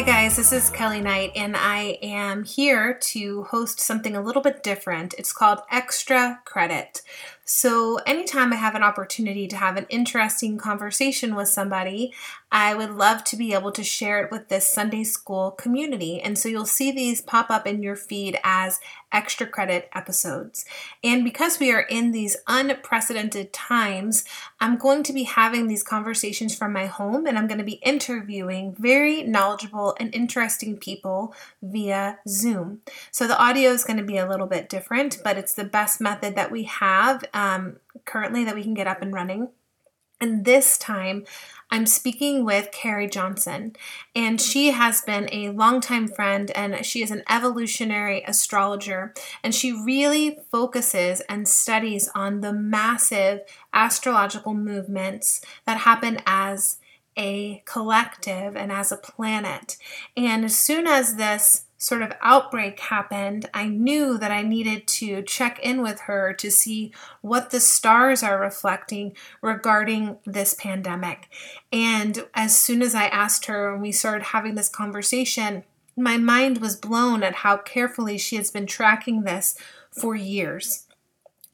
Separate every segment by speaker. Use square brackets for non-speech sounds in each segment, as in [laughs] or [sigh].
Speaker 1: Hi, guys, this is Kelly Knight, and I am here to host something a little bit different. It's called Extra Credit. So, anytime I have an opportunity to have an interesting conversation with somebody, I would love to be able to share it with this Sunday school community. And so, you'll see these pop up in your feed as extra credit episodes. And because we are in these unprecedented times, I'm going to be having these conversations from my home and I'm going to be interviewing very knowledgeable and interesting people via Zoom. So, the audio is going to be a little bit different, but it's the best method that we have Um, currently that we can get up and running. And this time, I'm speaking with Carrie Johnson, and she has been a longtime friend, and she is an evolutionary astrologer, and she really focuses and studies on the massive astrological movements that happen as a collective and as a planet. And as soon as this sort of outbreak happened, I knew that I needed to check in with her to see what the stars are reflecting regarding this pandemic. And as soon as I asked her and we started having this conversation, my mind was blown at how carefully she has been tracking this for years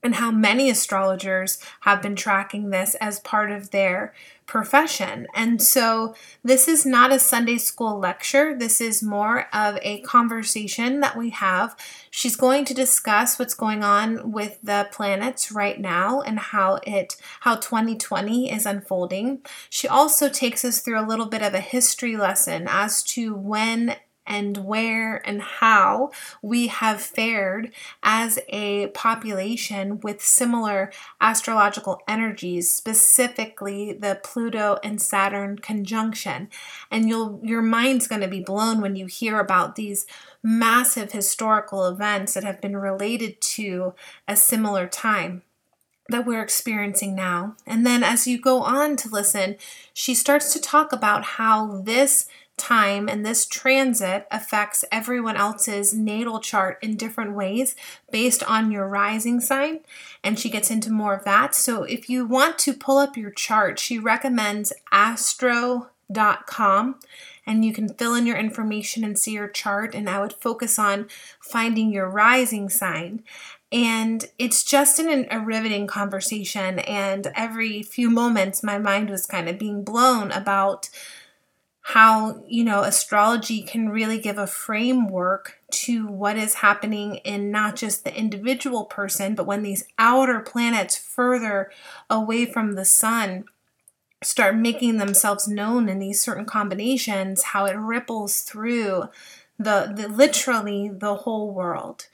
Speaker 1: and how many astrologers have been tracking this as part of their profession. And so this is not a Sunday school lecture. This is more of a conversation that we have. She's going to discuss what's going on with the planets right now and how it how 2020 is unfolding. She also takes us through a little bit of a history lesson as to when and where and how we have fared as a population with similar astrological energies, specifically the Pluto and Saturn conjunction. And you'll your mind's going to be blown when you hear about these massive historical events that have been related to a similar time that we're experiencing now. And then as you go on to listen, she starts to talk about how this time and this transit affects everyone else's natal chart in different ways based on your rising sign. And she gets into more of that. So if you want to pull up your chart, she recommends astro.com and you can fill in your information and see your chart. And I would focus on finding your rising sign. And it's just an, a riveting conversation. And every few moments, my mind was kind of being blown about how you know astrology can really give a framework to what is happening in not just the individual person but when these outer planets further away from the sun start making themselves known in these certain combinations how it ripples through the, the literally the whole world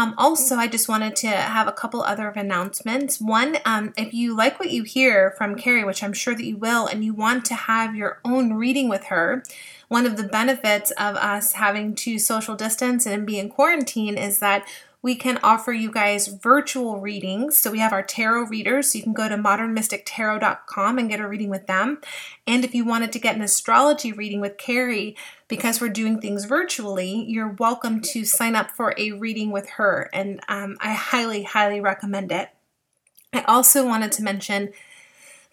Speaker 1: um, also, I just wanted to have a couple other announcements. One, um, if you like what you hear from Carrie, which I'm sure that you will, and you want to have your own reading with her, one of the benefits of us having to social distance and be in quarantine is that we can offer you guys virtual readings. So we have our tarot readers. So you can go to modernmystictarot.com and get a reading with them. And if you wanted to get an astrology reading with Carrie, because we're doing things virtually, you're welcome to sign up for a reading with her. And um, I highly, highly recommend it. I also wanted to mention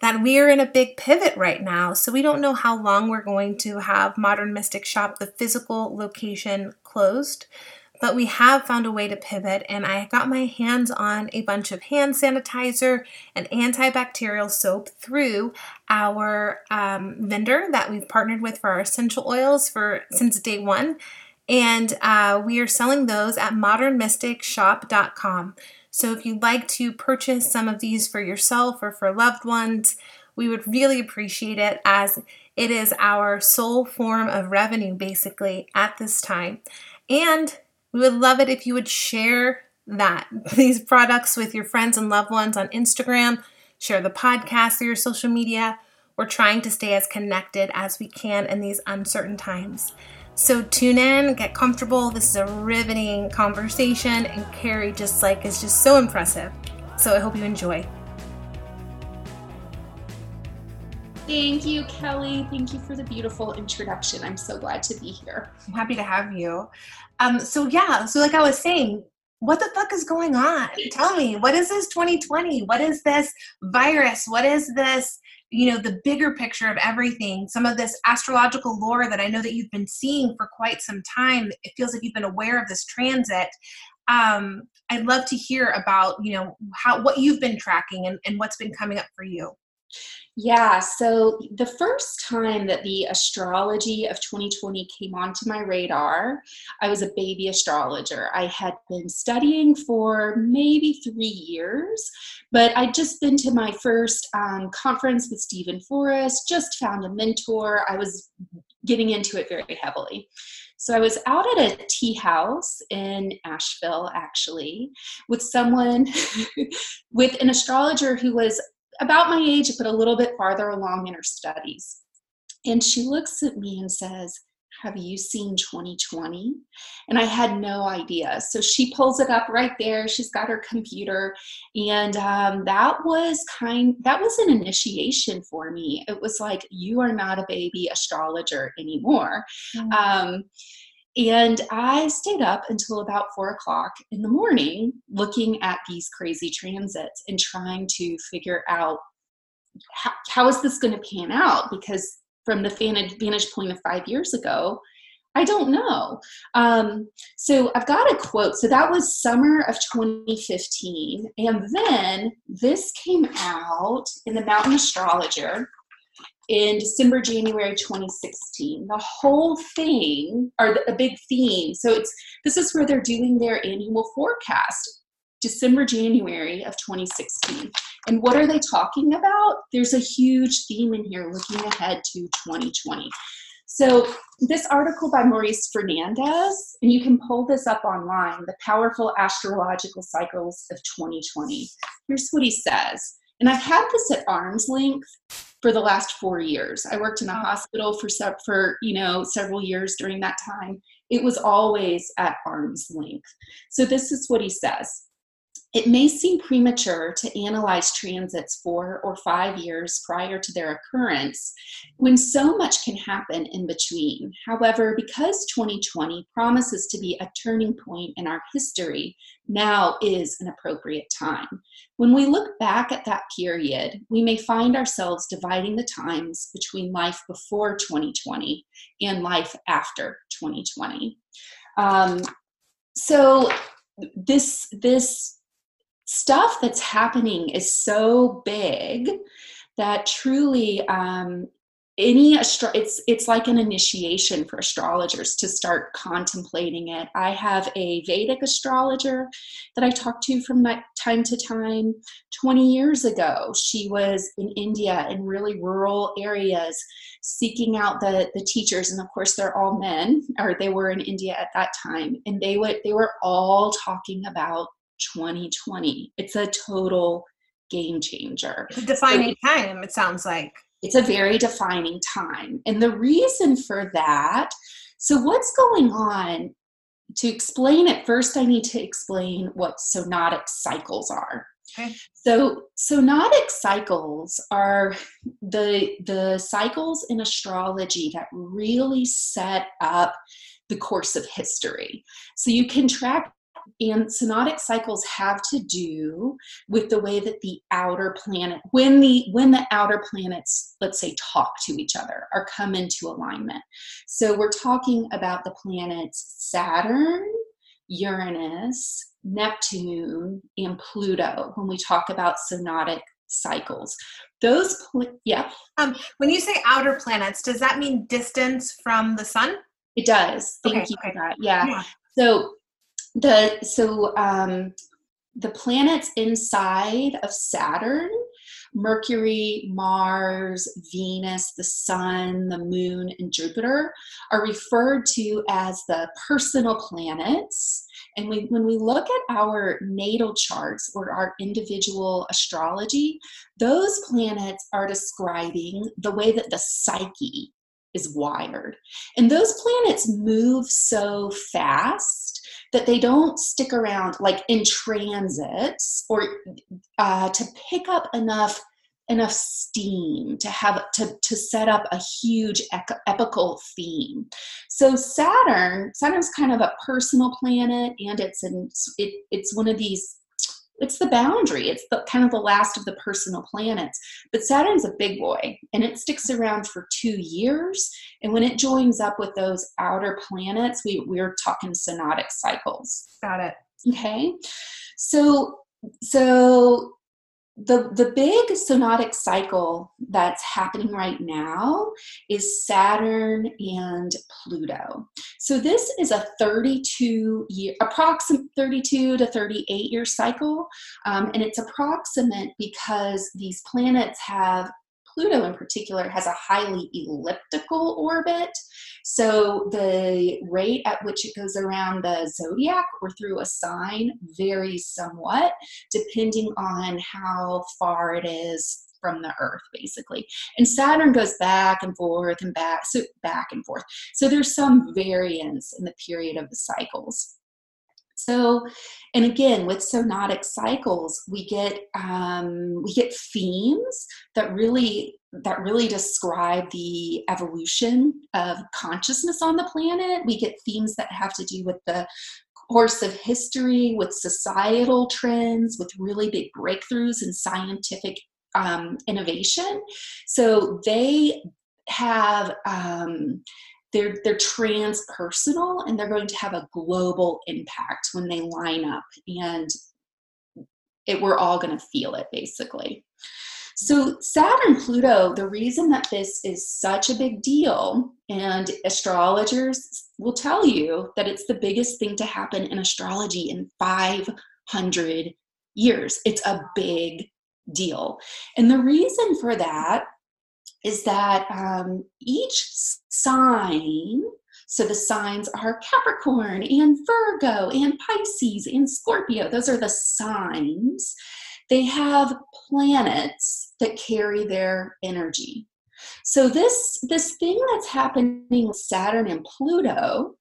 Speaker 1: that we are in a big pivot right now. So we don't know how long we're going to have Modern Mystic Shop, the physical location, closed but we have found a way to pivot and I got my hands on a bunch of hand sanitizer and antibacterial soap through our um, vendor that we've partnered with for our essential oils for since day one and uh, we are selling those at modernmysticshop.com so if you'd like to purchase some of these for yourself or for loved ones we would really appreciate it as it is our sole form of revenue basically at this time. And we would love it if you would share that [laughs] these products with your friends and loved ones on Instagram, share the podcast through your social media. We're trying to stay as connected as we can in these uncertain times. So tune in, get comfortable. This is a riveting conversation, and Carrie just like is just so impressive. So I hope you enjoy.
Speaker 2: Thank you, Kelly. Thank you for the beautiful introduction. I'm so glad to be here.
Speaker 1: I'm happy to have you. Um, so yeah, so like I was saying, what the fuck is going on? Tell me, what is this 2020? What is this virus? What is this you know the bigger picture of everything some of this astrological lore that i know that you've been seeing for quite some time it feels like you've been aware of this transit um, i'd love to hear about you know how what you've been tracking and, and what's been coming up for you
Speaker 2: yeah, so the first time that the astrology of 2020 came onto my radar, I was a baby astrologer. I had been studying for maybe three years, but I'd just been to my first um, conference with Steven Forrest, just found a mentor. I was getting into it very heavily. So I was out at a tea house in Asheville, actually, with someone, [laughs] with an astrologer who was about my age, but a little bit farther along in her studies. And she looks at me and says, have you seen 2020? And I had no idea. So she pulls it up right there. She's got her computer. And um, that was kind, that was an initiation for me. It was like, you are not a baby astrologer anymore. Mm-hmm. Um, and I stayed up until about four o'clock in the morning looking at these crazy transits and trying to figure out how, how is this going to pan out? Because from the vantage point of five years ago, I don't know. Um, so I've got a quote. So that was summer of 2015. And then this came out in the Mountain Astrologer in December, January 2016. The whole thing, or a big theme, so it's this is where they're doing their annual forecast, December, January of 2016. And what are they talking about? There's a huge theme in here looking ahead to 2020. So, this article by Maurice Fernandez, and you can pull this up online The Powerful Astrological Cycles of 2020. Here's what he says. And I've had this at arm's length for the last four years. I worked in a hospital for for you know several years during that time. It was always at arm's length. So this is what he says. It may seem premature to analyze transits four or five years prior to their occurrence when so much can happen in between. However, because 2020 promises to be a turning point in our history, now is an appropriate time. When we look back at that period, we may find ourselves dividing the times between life before 2020 and life after 2020. Um, so, this this stuff that's happening is so big that truly um, any astro- it's it's like an initiation for astrologers to start contemplating it. I have a vedic astrologer that i talk to from time to time. 20 years ago she was in india in really rural areas seeking out the the teachers and of course they're all men or they were in india at that time and they would they were all talking about 2020. It's a total game changer.
Speaker 1: It's a defining so time, it sounds like.
Speaker 2: It's a very defining time. And the reason for that so, what's going on? To explain it, first I need to explain what synodic cycles are. Okay. So synodic cycles are the the cycles in astrology that really set up the course of history. So you can track and synodic cycles have to do with the way that the outer planet, when the when the outer planets, let's say, talk to each other or come into alignment. So we're talking about the planets Saturn, Uranus, Neptune, and Pluto when we talk about synodic cycles. Those, pl- yeah.
Speaker 1: Um, when you say outer planets, does that mean distance from the sun?
Speaker 2: It does. Thank okay, you okay. for that. Yeah. yeah. So the so um, the planets inside of Saturn Mercury, Mars, Venus, the Sun, the Moon, and Jupiter are referred to as the personal planets. And we, when we look at our natal charts or our individual astrology, those planets are describing the way that the psyche is wired. And those planets move so fast that they don't stick around like in transits or uh, to pick up enough enough steam to have to, to set up a huge epical theme so saturn saturn's kind of a personal planet and it's an it, it's one of these it's the boundary. It's the kind of the last of the personal planets. But saturn's a big boy and it sticks around for two years. And when it joins up with those outer planets we, we're talking synodic cycles.
Speaker 1: Got it.
Speaker 2: Okay? So so the the big synodic cycle that's happening right now is Saturn and Pluto. So this is a 32 year, approximate 32 to 38 year cycle, um, and it's approximate because these planets have Pluto in particular has a highly elliptical orbit. So the rate at which it goes around the zodiac or through a sign varies somewhat depending on how far it is from the earth basically. And saturn goes back and forth and back so back and forth. So there's some variance in the period of the cycles so, and again, with synodic cycles, we get um, we get themes that really that really describe the evolution of consciousness on the planet. We get themes that have to do with the course of history, with societal trends, with really big breakthroughs in scientific um, innovation. So they have um, they're they're transpersonal and they're going to have a global impact when they line up and it we're all going to feel it basically. So saturn pluto the reason that this is such a big deal and astrologers will tell you that it's the biggest thing to happen in astrology in 500 years. It's a big deal. And the reason for that is that um, each sign, so the signs are Capricorn and Virgo and Pisces and Scorpio, those are the signs. They have planets that carry their energy. So this this thing that's happening with Saturn and Pluto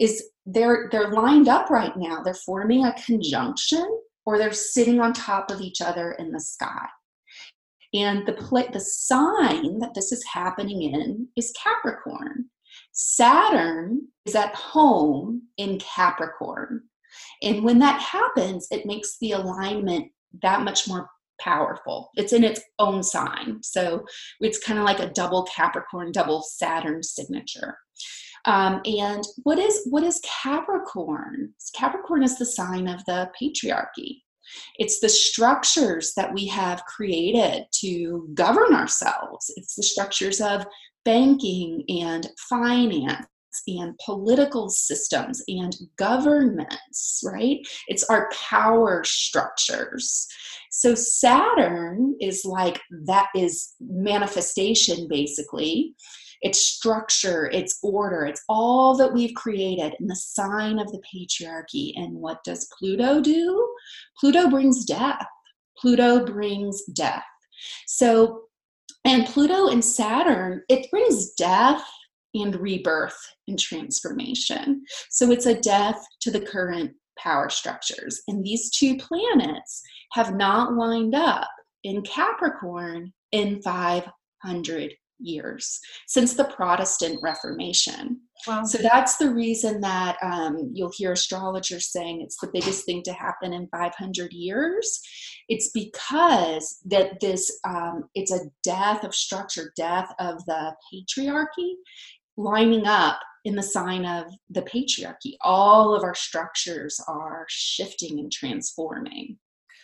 Speaker 2: is they're they're lined up right now. They're forming a conjunction or they're sitting on top of each other in the sky. And the the sign that this is happening in is Capricorn. Saturn is at home in Capricorn. And when that happens, it makes the alignment that much more powerful. It's in its own sign. So it's kind of like a double Capricorn, double Saturn signature. Um, and what is what is Capricorn? Capricorn is the sign of the patriarchy. It's the structures that we have created to govern ourselves. It's the structures of banking and finance and political systems and governments, right? It's our power structures. So Saturn is like that is manifestation basically it's structure, it's order, it's all that we've created in the sign of the patriarchy. And what does Pluto do? Pluto brings death. Pluto brings death. So, and Pluto and Saturn, it brings death and rebirth and transformation. So it's a death to the current power structures. And these two planets have not lined up in Capricorn in 500 years since the Protestant Reformation. Wow. So that's the reason that um, you'll hear astrologers saying it's the biggest thing to happen in 500 years. It's because that this um, it's a death of structure, death of the patriarchy, lining up in the sign of the patriarchy. All of our structures are shifting and transforming.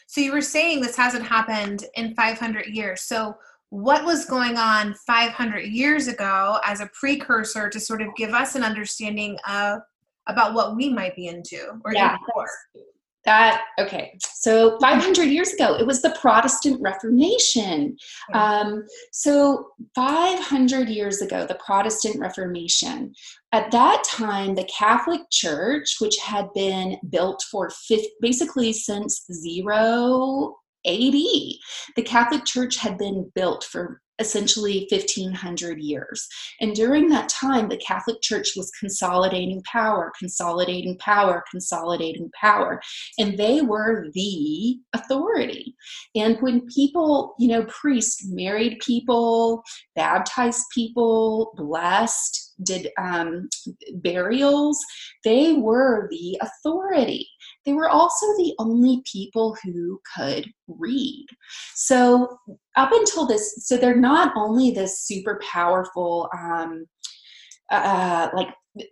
Speaker 1: So you were saying this hasn't happened in 500 years. So what was going on 500 years ago as a precursor to sort of give us an understanding of about what we might be into or yeah,
Speaker 2: that okay. So 500 years ago it was the protestant reformation. Um, so 500 years ago the protestant reformation. At that time the catholic church which had been built for fifth, basically since zero AD. The Catholic Church had been built for essentially 1500 years. And during that time, the Catholic Church was consolidating power, consolidating power, consolidating power. And they were the authority. And when people, you know, priests married people, baptized people, blessed, did um, burials. They were the authority. They were also the only people who could read. So up until this, so they're not only this super powerful. Um, uh, like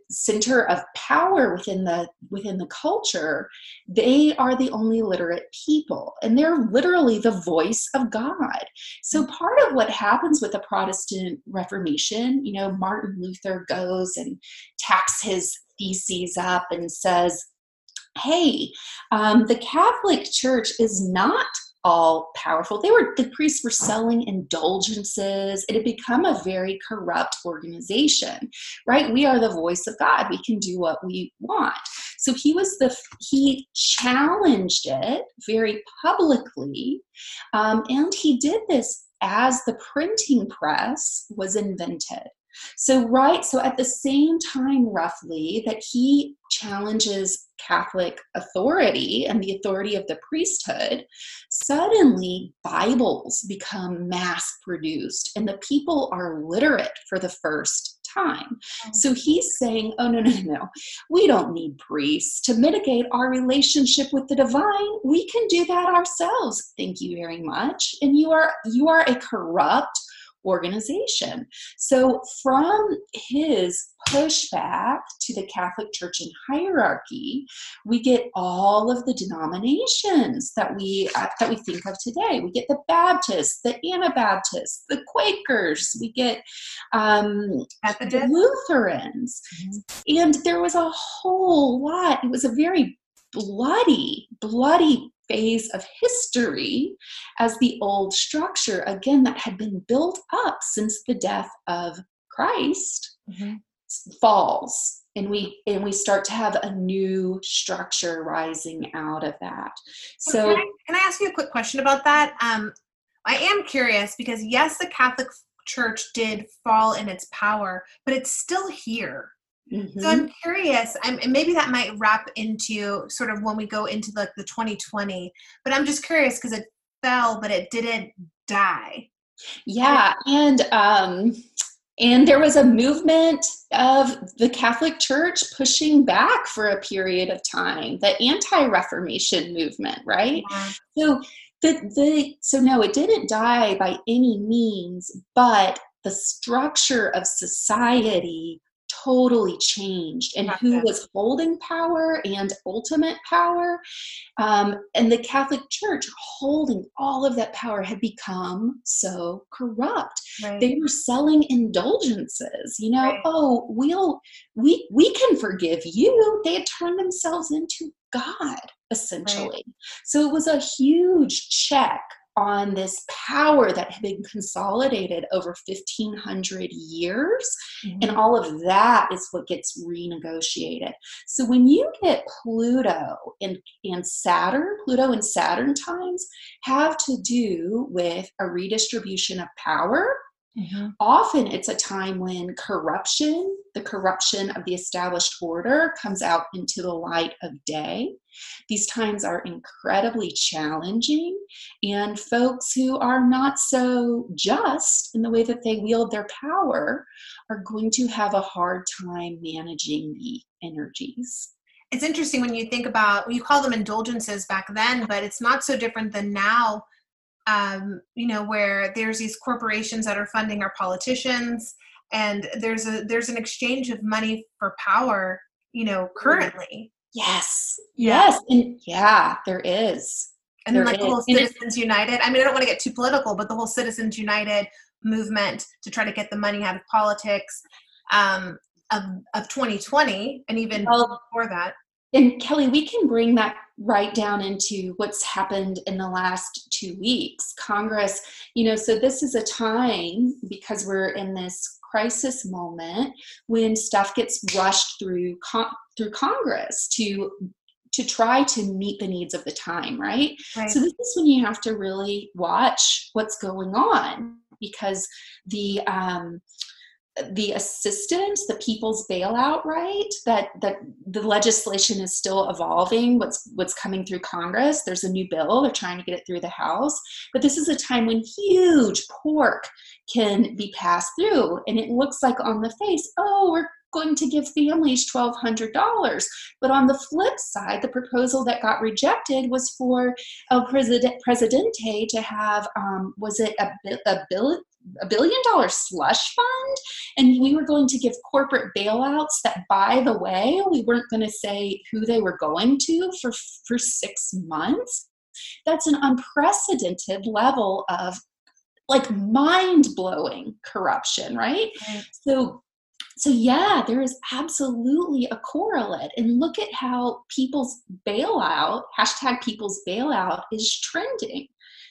Speaker 2: center of power within the within the culture they are the only literate people and they're literally the voice of god so part of what happens with the protestant reformation you know martin luther goes and tacks his theses up and says hey um, the catholic church is not all powerful. They were the priests were selling indulgences. It had become a very corrupt organization, right? We are the voice of God. We can do what we want. So he was the he challenged it very publicly, um, and he did this as the printing press was invented. So, right, so at the same time, roughly, that he challenges Catholic authority and the authority of the priesthood, suddenly Bibles become mass produced and the people are literate for the first time. Mm. So he's saying, oh, no, no, no, we don't need priests to mitigate our relationship with the divine. We can do that ourselves. Thank you very much. And you are you are a corrupt organization. So, from his pushback to the Catholic Church and hierarchy, we get all of the denominations that we uh, that we think of today. We get the Baptists, the Anabaptists, the Quakers. We get um, the Lutherans, mm-hmm. and there was a whole lot. It was a very bloody, bloody phase of history as the old structure, again, that had been built up since the death of Christ, mm-hmm. falls. And we and we start to have a new structure rising out of that. So,
Speaker 1: can I, can I ask you a quick question about that? Um, I am curious because yes, the Catholic Church did fall in its power, but it's still here. Mm-hmm. So I'm curious, I'm, and maybe that might wrap into sort of when we go into like the, the 2020, but I'm just curious because it fell, but it didn't die.
Speaker 2: Yeah, and um, and there was a movement of the Catholic Church pushing back for a period of time, the anti-Reformation movement, right? Yeah. So the the so no, it didn't die by any means, but the structure of society totally changed and who was holding power and ultimate power. Um, and the Catholic Church holding all of that power had become so corrupt. Right. They were selling indulgences, you know, right. oh, we'll we we can forgive you. They had turned themselves into God, essentially. Right. So it was a huge check on this power that had been consolidated over 1500 years mm-hmm. and all of that is what gets renegotiated so when you get pluto and, and saturn pluto and saturn times have to do with a redistribution of power Mm-hmm. Often it's a time when corruption, the corruption of the established order, comes out into the light of day. These times are incredibly challenging, and folks who are not so just in the way that they wield their power are going to have a hard time managing the energies.
Speaker 1: It's interesting when you think about, you call them indulgences back then, but it's not so different than now um, you know, where there's these corporations that are funding our politicians, and there's a there's an exchange of money for power, you know, currently.
Speaker 2: Yes, yes, and yeah, there is.
Speaker 1: And there then like is. the whole Citizens United. I mean, I don't want to get too political, but the whole Citizens United movement to try to get the money out of politics um, of of 2020, and even well, before that.
Speaker 2: And Kelly, we can bring that right down into what's happened in the last two weeks. Congress, you know, so this is a time because we're in this crisis moment when stuff gets rushed through con- through Congress to to try to meet the needs of the time, right? right? So this is when you have to really watch what's going on because the um, the assistance, the people's bailout right, that that the legislation is still evolving. What's what's coming through Congress? There's a new bill. They're trying to get it through the House, but this is a time when huge pork can be passed through, and it looks like on the face, oh, we're going to give families $1,200. But on the flip side, the proposal that got rejected was for El Presidente to have, um, was it a, a bill? A billion dollar slush fund and we were going to give corporate bailouts that by the way we weren't going to say who they were going to for for 6 months that's an unprecedented level of like mind blowing corruption right? right so so, yeah, there is absolutely a correlate. And look at how people's bailout, hashtag people's bailout, is trending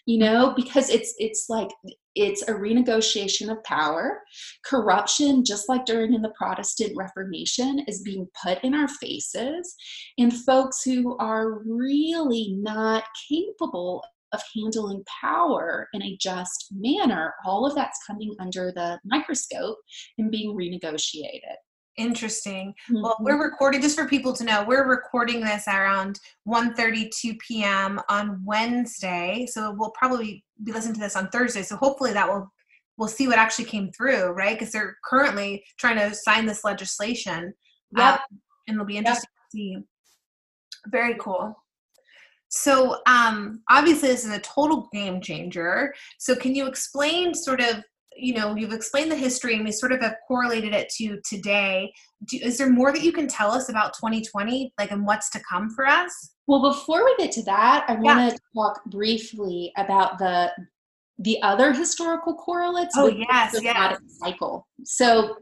Speaker 2: you know because it's it's like it's a renegotiation of power corruption just like during in the protestant reformation is being put in our faces and folks who are really not capable of handling power in a just manner, all of that's coming under the microscope and being renegotiated.
Speaker 1: Interesting. Mm-hmm. Well, we're recording just for people to know. We're recording this around 1:32 p.m. on Wednesday, so we'll probably be listening to this on Thursday. So hopefully that will we'll see what actually came through, right? Because they're currently trying to sign this legislation. Yep. Uh, and it'll be interesting yep. to see. Very cool. So um, obviously, this is a total game changer. So can you explain sort of, you know, you've explained the history and we sort of have correlated it to today. Do, is there more that you can tell us about 2020, like, and what's to come for us?
Speaker 2: Well, before we get to that, I want to talk briefly about the the other historical correlates.
Speaker 1: Oh yes, yes.
Speaker 2: Cycle. So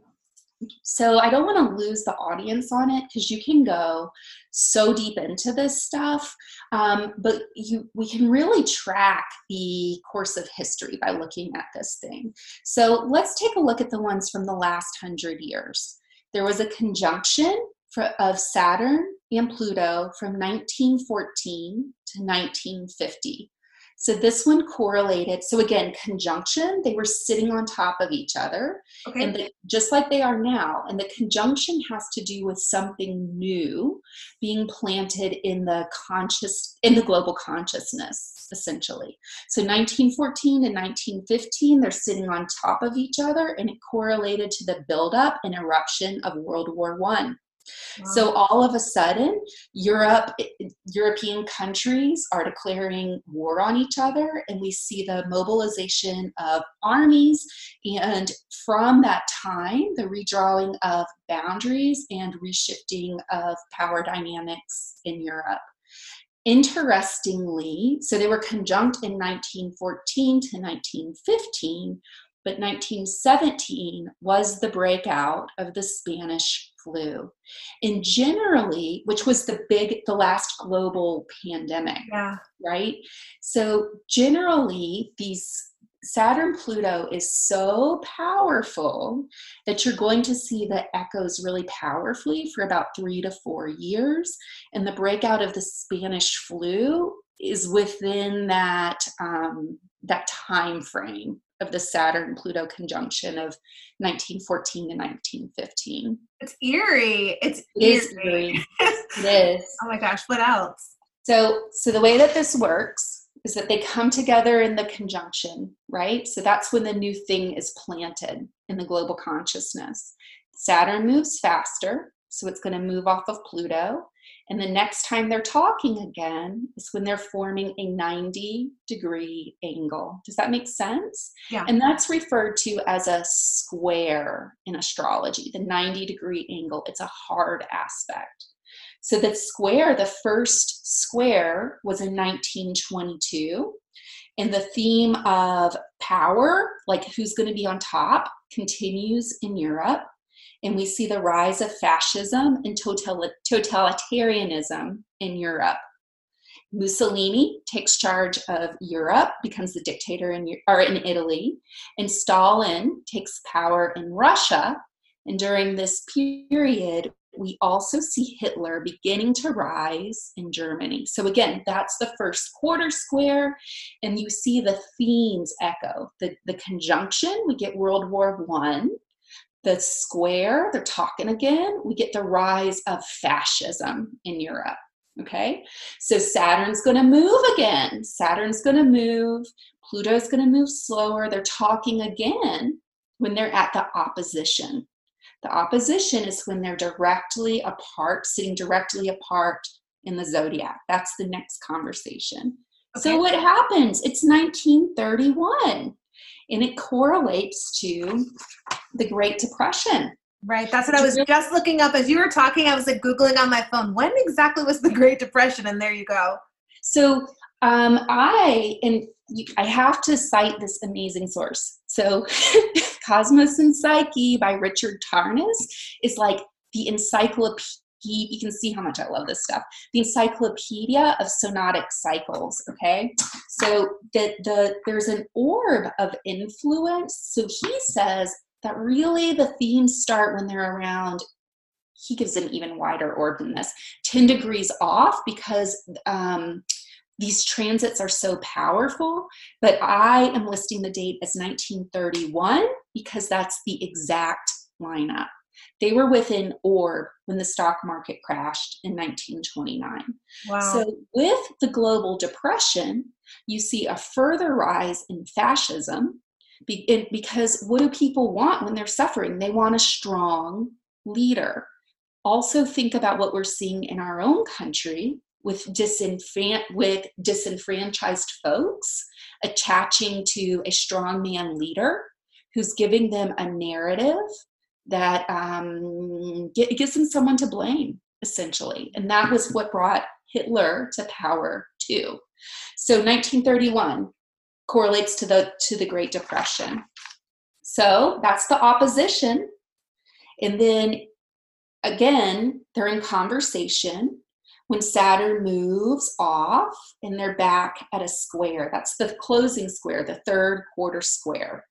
Speaker 2: so I don't want to lose the audience on it because you can go so deep into this stuff, um, but you we can really track the course of history by looking at this thing. So let's take a look at the ones from the last hundred years. There was a conjunction for, of Saturn and Pluto from 1914 to 1950. So this one correlated. So again, conjunction, they were sitting on top of each other. Okay. And the, just like they are now. And the conjunction has to do with something new being planted in the conscious, in the global consciousness, essentially. So 1914 and 1915, they're sitting on top of each other and it correlated to the buildup and eruption of World War One. So all of a sudden, Europe, eh, eh, European countries are declaring war on each other, and we see the mobilization of armies. And from that time, the redrawing of boundaries and reshifting of power dynamics in Europe. Interestingly, so they were conjunct in 1914 to 1915, but 1917 was the breakout of the Spanish flu. And generally, which was the big, the last global pandemic,
Speaker 1: yeah.
Speaker 2: right? So generally, these Saturn Pluto is so powerful that you're going to see the echoes really powerfully for about three to four years. And the breakout of the Spanish flu is within that um, that time frame of the Saturn Pluto conjunction of 1914 to 1915.
Speaker 1: It's eerie. It's
Speaker 2: it eerie. eerie. [laughs] it is.
Speaker 1: Oh my gosh, what else?
Speaker 2: So so the way that this works is that they come together in the conjunction, right? So that's when the new thing is planted in the global consciousness. Saturn moves faster, so it's going to move off of Pluto. And the next time they're talking again is when they're forming a 90 degree angle. Does that make sense?
Speaker 1: Yeah.
Speaker 2: And that's referred to as a square in astrology, the 90 degree angle. It's a hard aspect. So the square, the first square was in 1922. And the theme of power, like who's going to be on top, continues in Europe and we see the rise of fascism and totalitarianism in Europe. Mussolini takes charge of Europe, becomes the dictator in, or in Italy, and Stalin takes power in Russia. And during this period, we also see Hitler beginning to rise in Germany. So, again, that's the first quarter square, and you see the themes echo. The, the conjunction, we get World War One, the square, they're talking again, we get the rise of fascism in Europe. Okay, so Saturn's going to move again. Saturn's going to move. Pluto's going to move slower. They're talking again when they're at the opposition. The opposition is when they're directly apart, sitting directly apart in the zodiac. That's the next conversation. Okay. So, what happens? It's 1931 and it correlates to the Great Depression.
Speaker 1: Right. That's what I was just looking up as you were talking. I was like Googling on my phone. When exactly was the Great Depression? And there you go.
Speaker 2: So um, I, and I have to cite this amazing source. So [laughs] Cosmos and Psyche by Richard Tarnas is like the encyclopedia you can see how much I love this stuff. The Encyclopedia of Synodic Cycles. Okay, so that the there's an orb of influence. So he says that really the themes start when they're around. He gives an even wider orb than this, ten degrees off, because um, these transits are so powerful, but I am listing the date as 1931 because that's the exact lineup. They were within orb when the stock market crashed in 1929. Wow. So, with the global depression, you see a further rise in fascism because what do people want when they're suffering? They want a strong leader. Also, think about what we're seeing in our own country with, disenfran- with disenfranchised folks attaching to a strongman leader who's giving them a narrative that um, it gives them someone to blame, essentially. And that was what brought Hitler to power, too. So 1931 correlates to the to the Great Depression. So that's the opposition. And then again, they're in conversation when Saturn moves off and they're back at a square. That's the closing square, the third quarter square.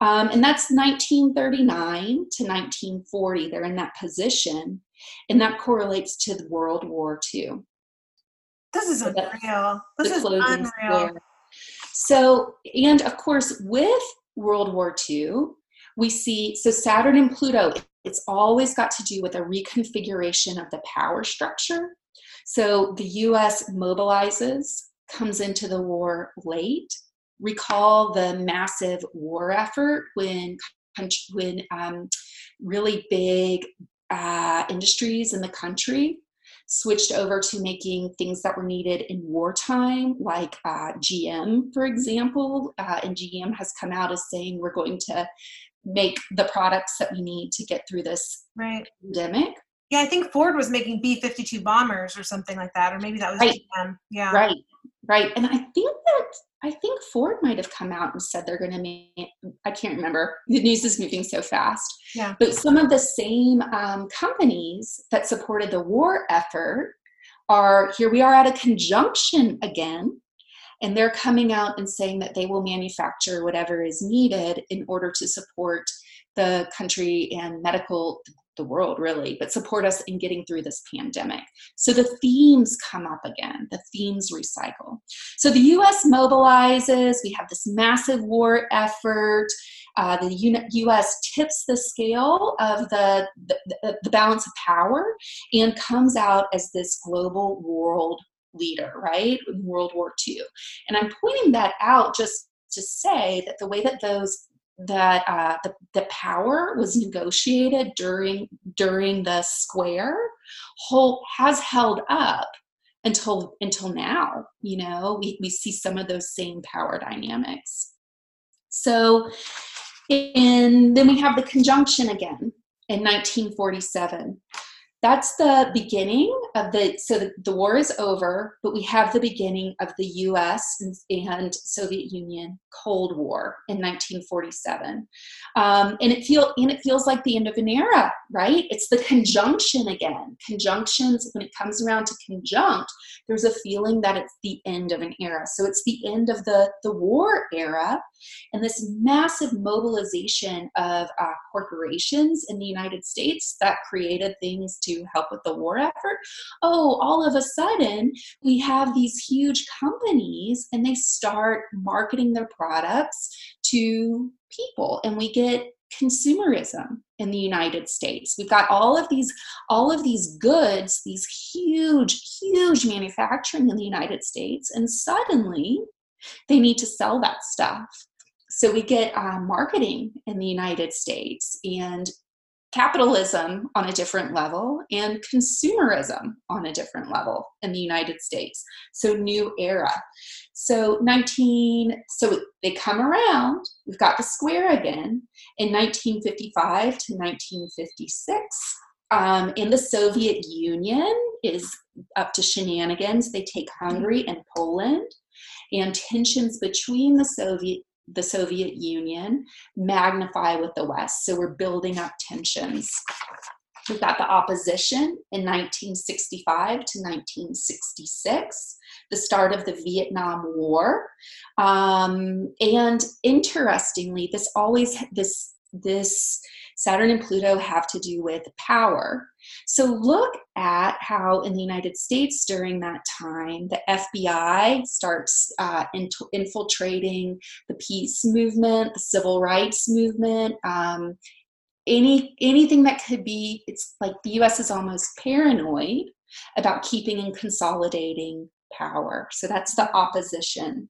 Speaker 2: Um, and that's 1939 to 1940. They're in that position, and that correlates to the World War II.
Speaker 1: This is so unreal. This is unreal. Square.
Speaker 2: So, and of course, with World War II, we see so Saturn and Pluto, it's always got to do with a reconfiguration of the power structure. So the US mobilizes, comes into the war late, recall the massive war effort when when um, really big uh, industries in the country switched over to making things that were needed in wartime, like uh, GM, for example. Uh, and GM has come out as saying we're going to make the products that we need to get through this
Speaker 1: right.
Speaker 2: pandemic.
Speaker 1: Yeah, I think Ford was making B 52 bombers or something like that, or maybe that was
Speaker 2: right.
Speaker 1: GM. Yeah.
Speaker 2: Right, right. And I think that I think Ford might have come out and said they're going to make, I can't remember. The news is moving so fast.
Speaker 1: Yeah.
Speaker 2: But some of the same um, companies that supported the war effort are here we are at a conjunction again. And they're coming out and saying that they will manufacture whatever is needed in order to support the country and medical the world really, but support us in getting through this pandemic. So the themes come up again, the themes recycle. So the US mobilizes, we have this massive war effort. Uh, the U.S. tips the scale of the, the, the balance of power and comes out as this global world leader, right? World War II. And I'm pointing that out just to say that the way that those that uh, the, the power was negotiated during during the square whole has held up until until now you know? We, we see some of those same power dynamics. So and then we have the conjunction again in 1947 that's the beginning of the so the, the, war is over but we have the beginning of the us and, and soviet union cold war in 1947 um, and it feel and it feels like the end of an era right? It's the conjunction again. Conjunctions when it comes around to conjunct there's a feeling that it's the end of an era. So it's the end of the the war era and this massive mobilization of uh, corporations in the united states that created things to help with the war effort. Oh, all of a sudden, we have these huge companies and they start marketing their products to people, and we get consumerism in the United States. We've got all of these all of these goods, these huge huge manufacturing in the United States and suddenly they need to sell that stuff. So we get uh, marketing in the United States and capitalism on a different level and consumerism on a different level in the United States. So new era. So 19 so they come around, we've got the square again in 1955 to 1956. Um, in the Soviet Union is up to shenanigans. They take Hungary and Poland, and tensions between the Soviet the Soviet Union magnify with the West. So we're building up tensions. We've got the opposition in 1965 to 1966, the start of the Vietnam War, um, and interestingly, this always this this Saturn and Pluto have to do with power. So look at how in the United States during that time, the FBI starts uh, infiltrating the peace movement, the civil rights movement. Um, any anything that could be it's like the US is almost paranoid about keeping and consolidating power. So that's the opposition.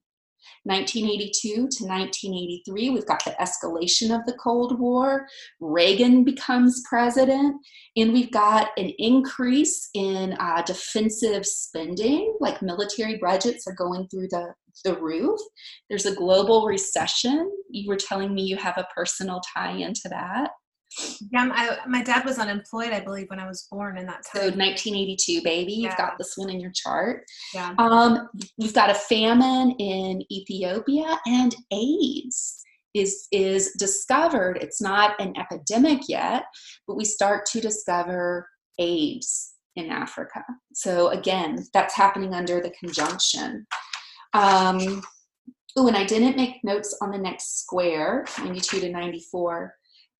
Speaker 2: 1982 to 1983, we've got the escalation of the Cold War. Reagan becomes president, and we've got an increase in uh, defensive spending, like military budgets are going through the, the roof. There's a global recession. You were telling me you have a personal tie into that.
Speaker 1: Yeah, I, my dad was unemployed, I believe, when I was born in that time.
Speaker 2: So 1982, baby. You've got this one in your chart.
Speaker 1: Yeah.
Speaker 2: Um, we've got a famine in Ethiopia, and AIDS is is discovered. It's not an epidemic yet, but we start to discover AIDS in Africa. So again, that's happening under the conjunction. Um, oh, and I didn't make notes on the next square, 92 to 94.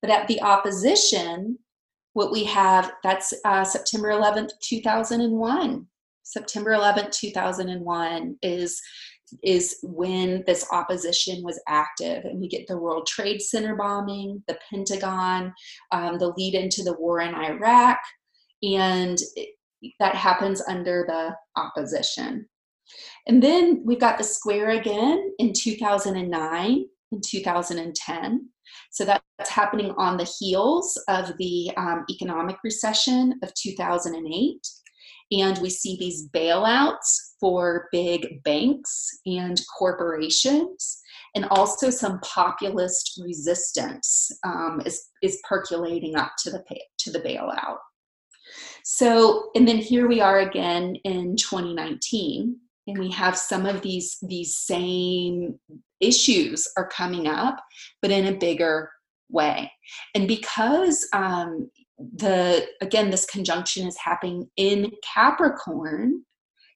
Speaker 2: But at the opposition, what we have, that's uh, September 11th, 2001. September 11th, 2001 is is when this opposition was active and we get the world trade center bombing the pentagon um, the lead into the war in iraq and it, that happens under the opposition and then we've got the square again in 2009 and 2010 so that's happening on the heels of the um, economic recession of 2008. And we see these bailouts for big banks and corporations, and also some populist resistance um, is, is percolating up to the, to the bailout. So, and then here we are again in 2019, and we have some of these these same issues are coming up, but in a bigger way. And because um, the again this conjunction is happening in Capricorn,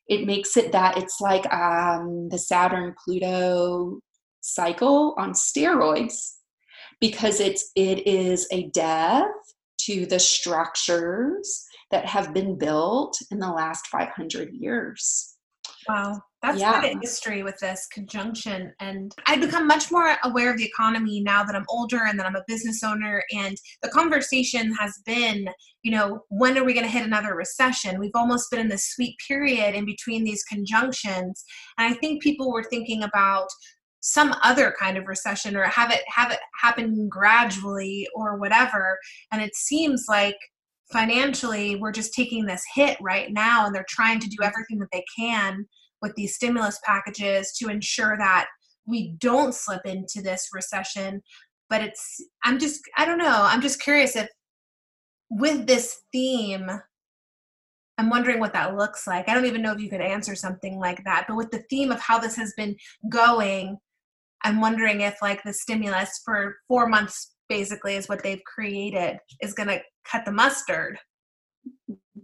Speaker 2: it makes it that it's like um, the Saturn Pluto cycle on steroids because it's it is a death to the structures that have been built in the last 500 years
Speaker 1: Wow. That's
Speaker 2: Yeah.
Speaker 1: quite a history with this conjunction. And I've become much more aware of the economy now that I'm older and that I'm a business owner. And the conversation has been, you know, when are we going to hit another recession? We've almost been in this sweet period in between these conjunctions. And I think people were thinking about some other kind of recession or have it have it happen gradually or whatever and it seems like financially we're just taking this hit right now and they're trying to do everything that they can with these stimulus packages to ensure that we don't slip into this recession. But it's i'm just i don't know i'm just curious if with this theme i'm wondering what that looks like. I don't even know if you could answer something like that but with the theme of how this has been going i'm wondering if like the stimulus for four months basically is what they've created is going to cut the mustard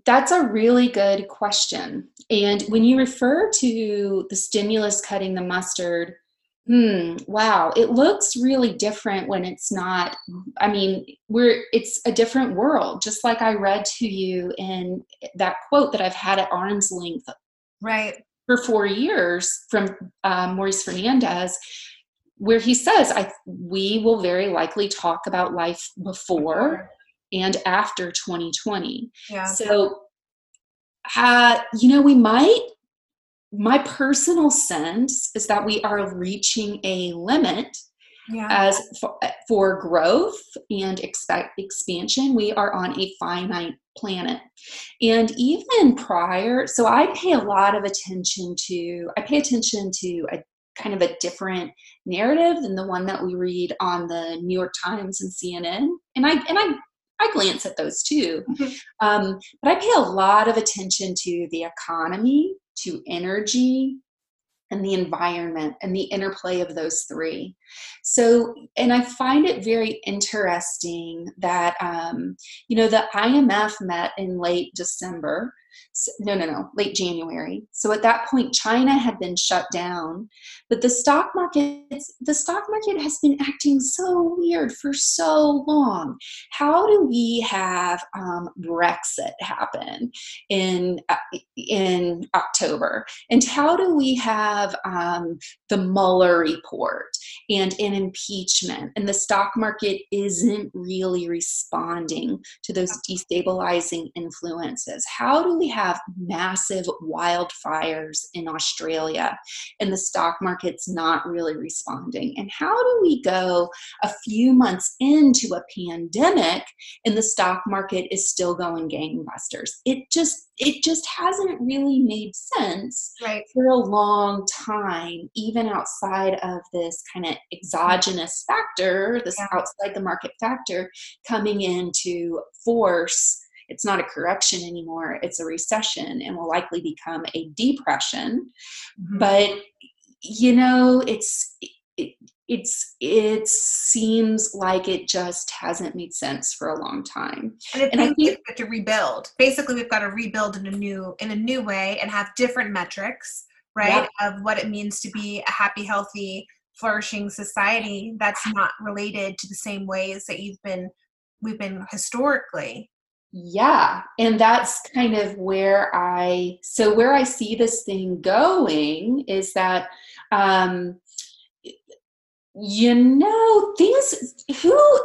Speaker 2: That's a really good question. And when you refer to the stimulus cutting the mustard, hmm, wow, it looks really different when it's not. I mean, we're it's a different world, just like I read to you in that quote that I've had at arm's length
Speaker 1: right
Speaker 2: for four years from um, Maurice Fernandez. where he says, I, we will very likely talk about life before and after 2020. Yeah. So, uh, you know, we might, my personal sense is that we are reaching a limit yeah. as for, for, growth and expect expansion we are on a finite planet and even prior so i pay a lot of attention to i pay attention to a kind of a different narrative than the one that we read on the new york times and cnn and i and i I glance at those too. Mm-hmm. Um, but I pay a lot of attention to the economy, to energy, and the environment and the interplay of those three. So, and I find it very interesting that, um, you know, the IMF met in late December no, no, no, late January. So at that point, China had been shut down, but the stock market, the stock market has been acting so weird for so long. How do we have um, Brexit happen in uh, in October, and how do we have um, the Mueller report and an impeachment, and the stock market isn't really responding to those destabilizing influences? How do we have massive wildfires in Australia and the stock market's not really responding? And how do we go a few months into a pandemic and the stock market is still going gangbusters? It just it just hasn't really made sense
Speaker 1: right.
Speaker 2: for a long time, even outside of this kind of exogenous factor, this yeah. outside the market factor coming into force it's not a correction anymore it's a recession and will likely become a depression mm-hmm. but you know it's it, it's it seems like it just hasn't made sense for a long time
Speaker 1: and, and i think we've to rebuild basically we've got to rebuild in a new in a new way and have different metrics right yeah. of what it means to be a happy healthy flourishing society that's not related to the same ways that you've been we've been historically
Speaker 2: yeah and that's kind of where i so where i see this thing going is that um you know things who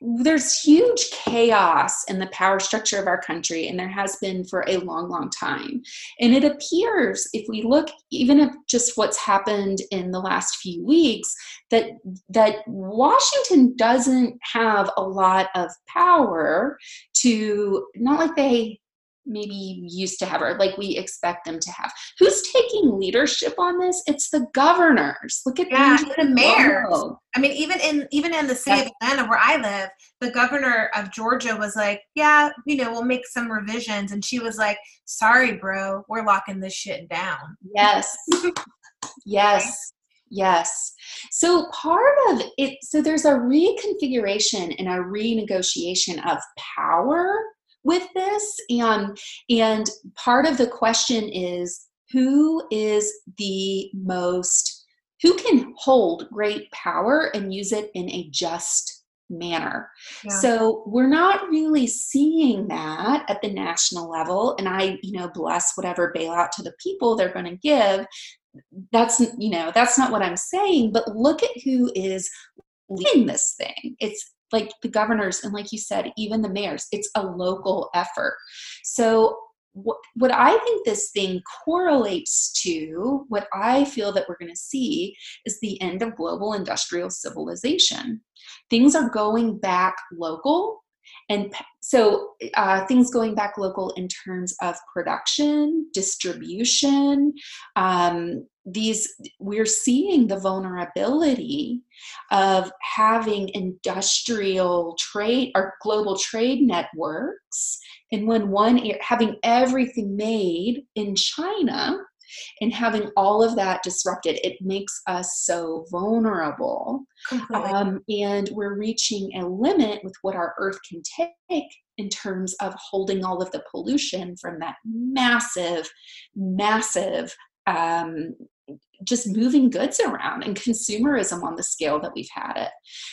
Speaker 2: there's huge chaos in the power structure of our country and there has been for a long long time. And it appears if we look even at just what's happened in the last few weeks that that washington doesn't have a lot of power to not like they maybe used to have or like we expect them to have. Who's taking leadership on this? It's the governors. Look at
Speaker 1: yeah, the mayor. I mean, even in even in the city yeah. of Atlanta where I live, the governor of Georgia was like, "Yeah, you know, we'll make some revisions," and she was like, "Sorry, bro, we're locking this shit down."
Speaker 2: Yes, yes. Yes. So part of it, so there's a reconfiguration and a renegotiation of power with this and and part of the question is who is the most who can hold great power and use it in a just manner. Yeah. So we're not really seeing that at the national level. And I, you know, bless whatever bailout to the people they're going to give. That's, you know, that's not what I'm saying. But look at who is leading this thing. It's like the governors and like you said even the mayors it's a local effort. So what, what i think this thing correlates to what i feel that we're going to see is the end of global industrial civilization. Things are going back local and so uh, things going back local in terms of production distribution um, these we're seeing the vulnerability of having industrial trade or global trade networks and when one having everything made in china and having all of that disrupted it makes us so vulnerable um, and we're reaching a limit with what our earth can take in terms of holding all of the pollution from that massive massive um, just moving goods around and consumerism on the scale that we've had it.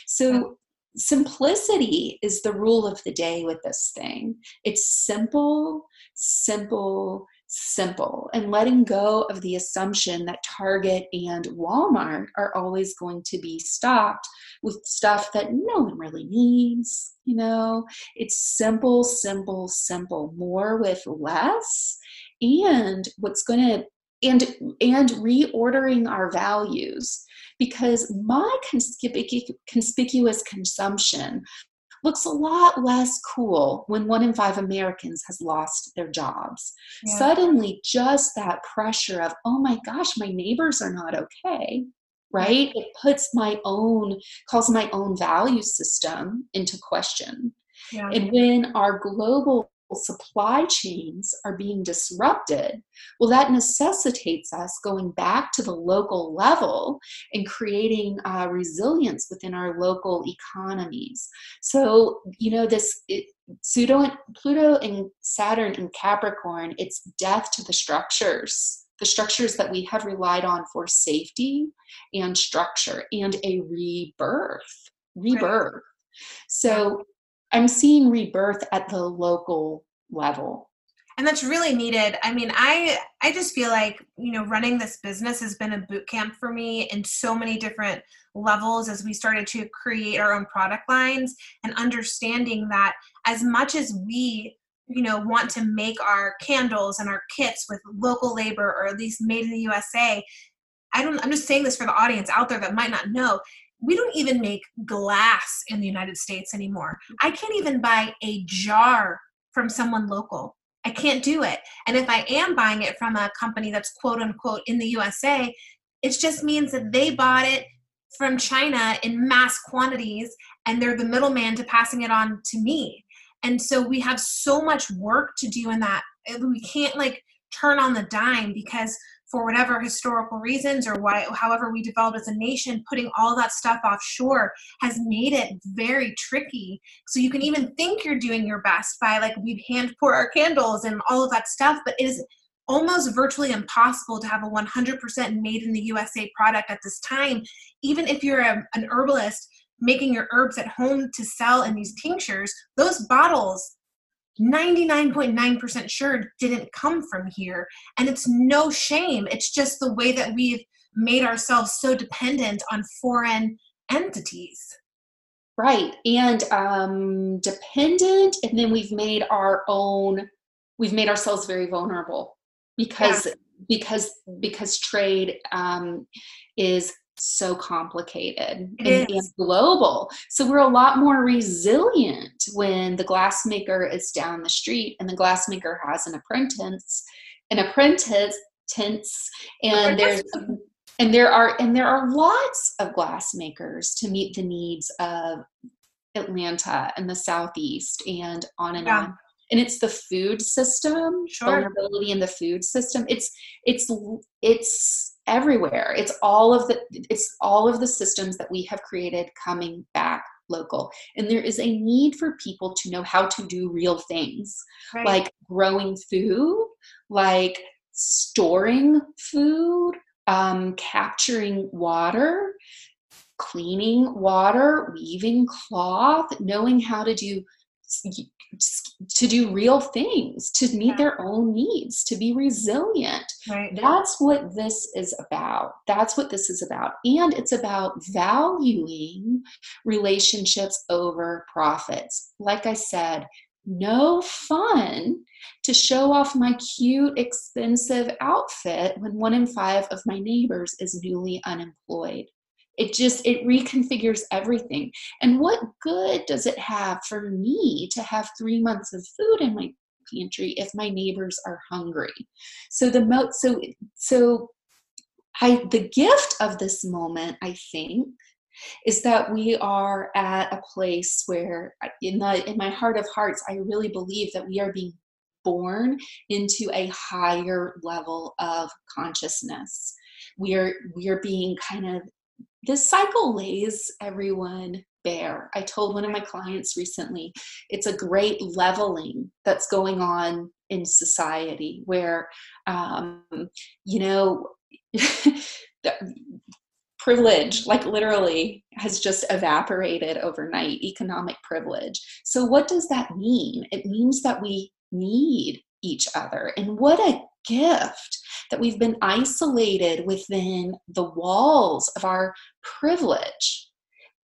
Speaker 2: So simplicity is the rule of the day with this thing. It's simple, simple, simple and letting go of the assumption that Target and Walmart are always going to be stocked with stuff that no one really needs. You know, it's simple, simple, simple, more with less. And what's going to and and reordering our values because my conspicuous consumption looks a lot less cool when one in five Americans has lost their jobs. Yeah. Suddenly, just that pressure of, oh my gosh, my neighbors are not okay, right? It puts my own, calls my own value system into question. Yeah. And when our global supply chains are being disrupted, well, that necessitates us going back to the local level and creating uh, resilience within our local economies. So, you know, this it, pseudo Pluto and Saturn and Capricorn, it's death to the structures, the structures that we have relied on for safety and structure and a rebirth. Rebirth. Right. So I'm seeing rebirth at the local level.
Speaker 1: And that's really needed. I mean i i just feel like you know running this business has been a boot camp for me in so many different levels as we started to create our own product lines and understanding that as much as we you know want to make our candles and our kits with local labor or at least made in the usa i don't i'm just saying this for the audience out there that might not know we don't even make glass in the United States anymore. I can't even buy a jar from someone local. I can't do it. And if I am buying it from a company that's quote unquote in the USA, it just means that they bought it from China in mass quantities and they're the middleman to passing it on to me. And so we have so much work to do in that. We can't like turn on the dime because for whatever historical reasons or why, however we developed as a nation, putting all that stuff offshore has made it very tricky. So you can even think you're doing your best by like we hand pour our candles and all of that stuff, but it is almost virtually impossible to have a 100% made in the USA product at this time. Even if you're a, an herbalist making your herbs at home to sell in these tinctures, those bottles 99.9% sure didn't come from here. And it's no shame. It's just the way that we've made ourselves so dependent on foreign entities.
Speaker 2: Right. And um, dependent, and then we've made our own, we've made ourselves very vulnerable because. Yeah. because because trade um, is so complicated and, and, global. So we're a lot more resilient when the glassmaker is down the street and the glassmaker has an apprentice, an apprentice tense, and there's and there are and there are lots of glassmakers to meet the needs of Atlanta and the southeast and on and yeah. on and it's the food system sure. vulnerability in the food system it's it's it's everywhere it's all of the it's all of the systems that we have created coming back local and there is a need for people to know how to do real things right. like growing food like storing food um, capturing water cleaning water weaving cloth knowing how to do to do real things, to meet their own needs, to be resilient. Right. That's what this is about. That's what this is about. And it's about valuing relationships over profits. Like I said, no fun to show off my cute, expensive outfit when one in five of my neighbors is newly unemployed it just it reconfigures everything. And what good does it have for me to have three months of food in my pantry if my neighbors are hungry? So the mo so so i the gift of this moment i think is that we are at a place where in the in my heart of hearts i really believe that we are being born into a higher level of consciousness. We are we are being kind of this cycle lays everyone bare. I told one of my clients recently, it's a great leveling that's going on in society where, um, you know, [laughs] privilege, like literally, has just evaporated overnight, economic privilege. So, what does that mean? It means that we need each other. And what a gift that we've been isolated within the walls of our privilege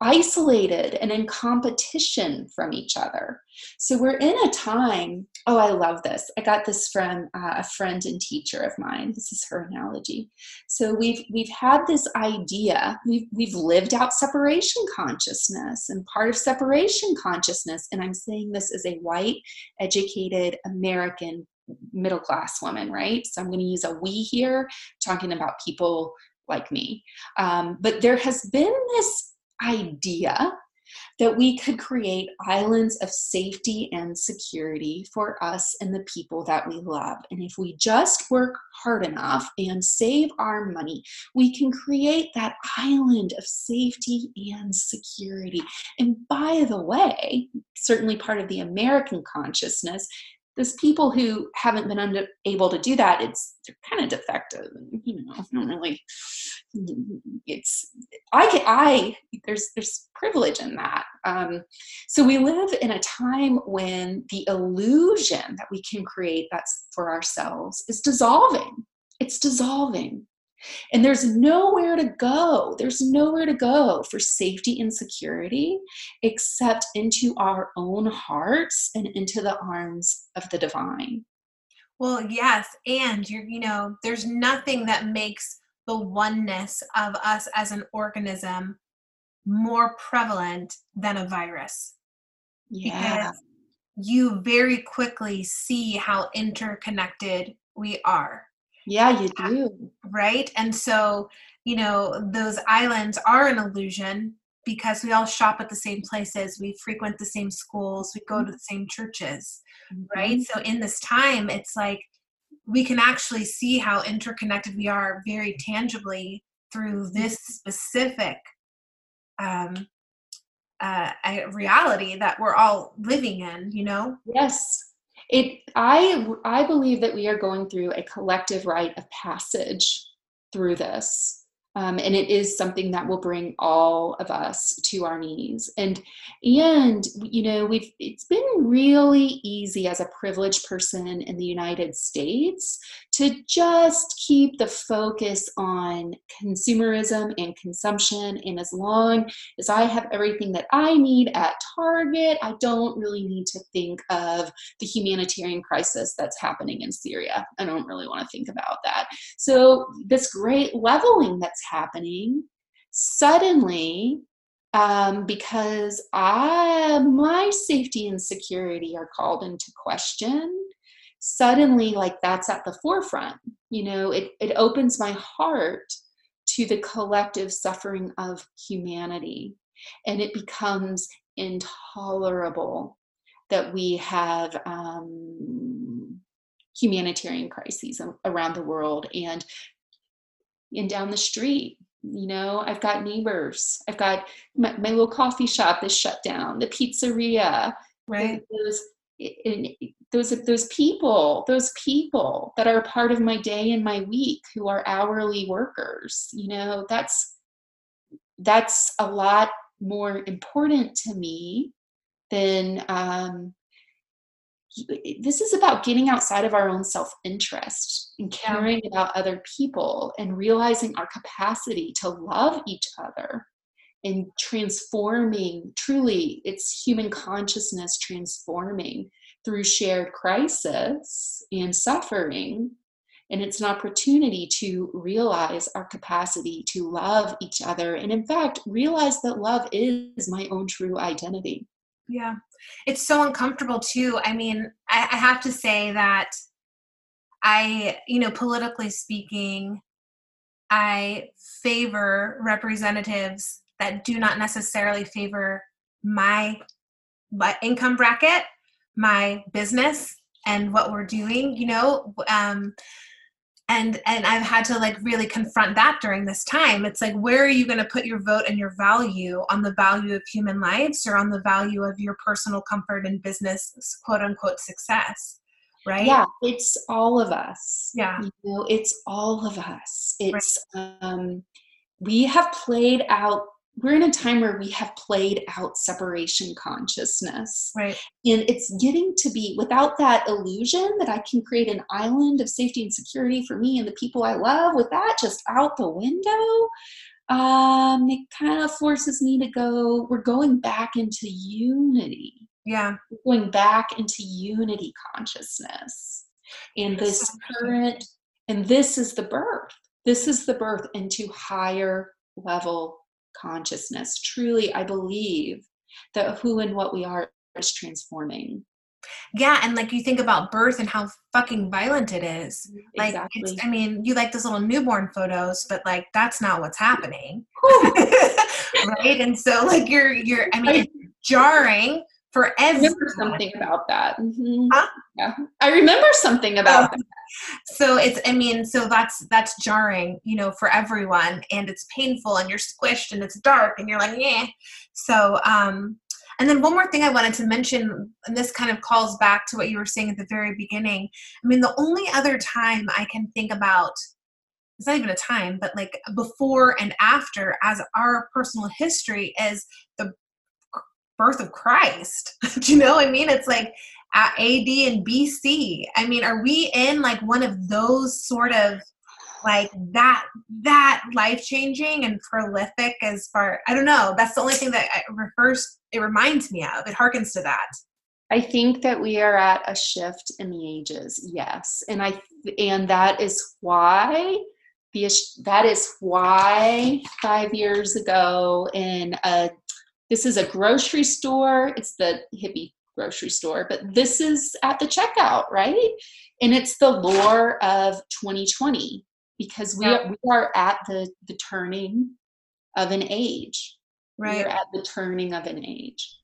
Speaker 2: isolated and in competition from each other. So we're in a time, oh, I love this. I got this from uh, a friend and teacher of mine. This is her analogy. So we've we've had this idea, we've we've lived out separation consciousness and part of separation consciousness, and I'm saying this as a white, educated American middle class woman, right? So I'm going to use a we here, talking about people like me. Um, but there has been this idea that we could create islands of safety and security for us and the people that we love. And if we just work hard enough and save our money, we can create that island of safety and security. And by the way, certainly part of the American consciousness there's people who haven't been under, able to do that it's they're kind of defective and you know don't really it's i can i there's there's privilege in that. Um, so we live in a time when the illusion that we can create that's for ourselves is dissolving. It's dissolving and there's nowhere to go. There's nowhere to go for safety and security except into our own hearts and into the arms of the divine.
Speaker 1: Well, yes. And you're, you know, there's nothing that makes the oneness of us as an organism more prevalent than a virus.
Speaker 2: Yeah. Because
Speaker 1: you very quickly see how interconnected we are.
Speaker 2: Yeah, you do.
Speaker 1: Right? And so, you know, those islands are an illusion because we all shop at the same places, we frequent the same schools, we go to the same churches, mm-hmm. right? So in this time, it's like we can actually see how interconnected we are very tangibly through this specific um, uh, reality that we're all living in, you know?
Speaker 2: Yes, it i i believe that we are going through a collective rite of passage through this um, and it is something that will bring all of us to our knees. And and you know we've it's been really easy as a privileged person in the united states to just keep the focus on consumerism and consumption and as long as i have everything that i need at target i don't really need to think of the humanitarian crisis that's happening in syria. I don't really want to think about that. So this great leveling that's happening suddenly um, because I my safety and security are called into question suddenly like that's at the forefront you know? It, it opens my heart to the collective suffering of humanity and it becomes intolerable that we have um, humanitarian crises around the world and and down the street you know? I've got neighbors i've got my, my little coffee shop is shut down the pizzeria
Speaker 1: right.
Speaker 2: those those those people those people that are part of my day and my week who are hourly workers you know that's that's a lot more important to me than um, this is about getting outside of our own self interest and caring yeah. about other people and realizing our capacity to love each other and transforming truly it's human consciousness transforming through shared crisis and suffering. And it's an opportunity to realize our capacity to love each other and in fact realize that love is my own true identity.
Speaker 1: Yeah. It's so uncomfortable too. I mean I, I, have to say that i you know politically speaking i favor representatives that do not necessarily favor my, my income bracket my business and what we're doing you know um, and and i've had to like really confront that during this time. It's like where are you going to put your vote and your value on the value of human lives or on the value of your personal comfort and business quote unquote success right?
Speaker 2: Yeah it's all of us.
Speaker 1: Yeah.
Speaker 2: You know it's all of us. It's right. um we have played out we're in a time where we have played out separation consciousness.
Speaker 1: Right.
Speaker 2: And it's getting to be without that illusion that I can create an island of safety and security for me and the people I love, with that just out the window, um, it kind of forces me to go, we're going back into unity.
Speaker 1: Yeah.
Speaker 2: We're going back into unity consciousness. And this current, and this is the birth. This is the birth into higher level consciousness. Truly, I believe that who and what we are is transforming.
Speaker 1: Yeah, and like you think about birth and how fucking violent it is. Like
Speaker 2: Exactly.
Speaker 1: it's I mean, you like those little newborn photos, but like that's not what's happening. [laughs] right? And so like you're you're I mean it's jarring for
Speaker 2: I remember something about that. Mhm.
Speaker 1: Huh?
Speaker 2: Yeah, I remember something about that.
Speaker 1: so it's i mean so that's that's jarring you know for everyone and it's painful and you're squished and it's dark and you're like yeah so um and then one more thing i wanted to mention and this kind of calls back to what you were saying at the very beginning i mean the only other time i can think about it's not even a time but like before and after as our personal history is the birth of christ [laughs] do you know what i mean it's like uh, at AD and BC. I mean, are we in like one of those sort of like that that life changing and prolific as far I don't know. That's the only thing that it refers it reminds me of. It harkens to that.
Speaker 2: I think that we are at a shift in the ages. Yes, and I and that is why the that is why five years ago in a this is a grocery store. It's the hippie grocery store, but this is at the checkout, right? And it's the lore of 2020 because we,
Speaker 1: Yeah.
Speaker 2: are, we are at the, the turning of an age.
Speaker 1: Right.
Speaker 2: We're at the turning of an age.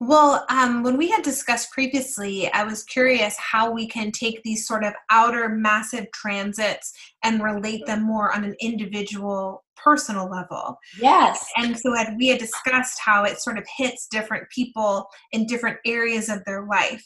Speaker 1: Well, um, when we had discussed previously, I was curious how we can take these sort of outer massive transits and relate them more on an individual, personal level.
Speaker 2: Yes.
Speaker 1: and so had we had discussed how it sort of hits different people in different areas of their life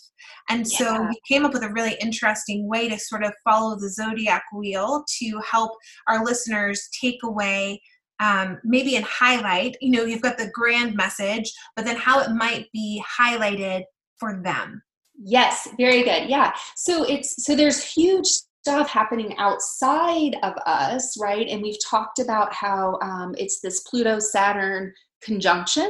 Speaker 1: and so
Speaker 2: Yeah.
Speaker 1: we came up with a really interesting way to sort of follow the zodiac wheel to help our listeners take away um, maybe and highlight you know you've got the grand message but then how it might be highlighted for them
Speaker 2: Yes, very good. Yeah. So it's so there's huge stuff happening outside of us, right? And we've talked about how um, it's this Pluto Saturn conjunction,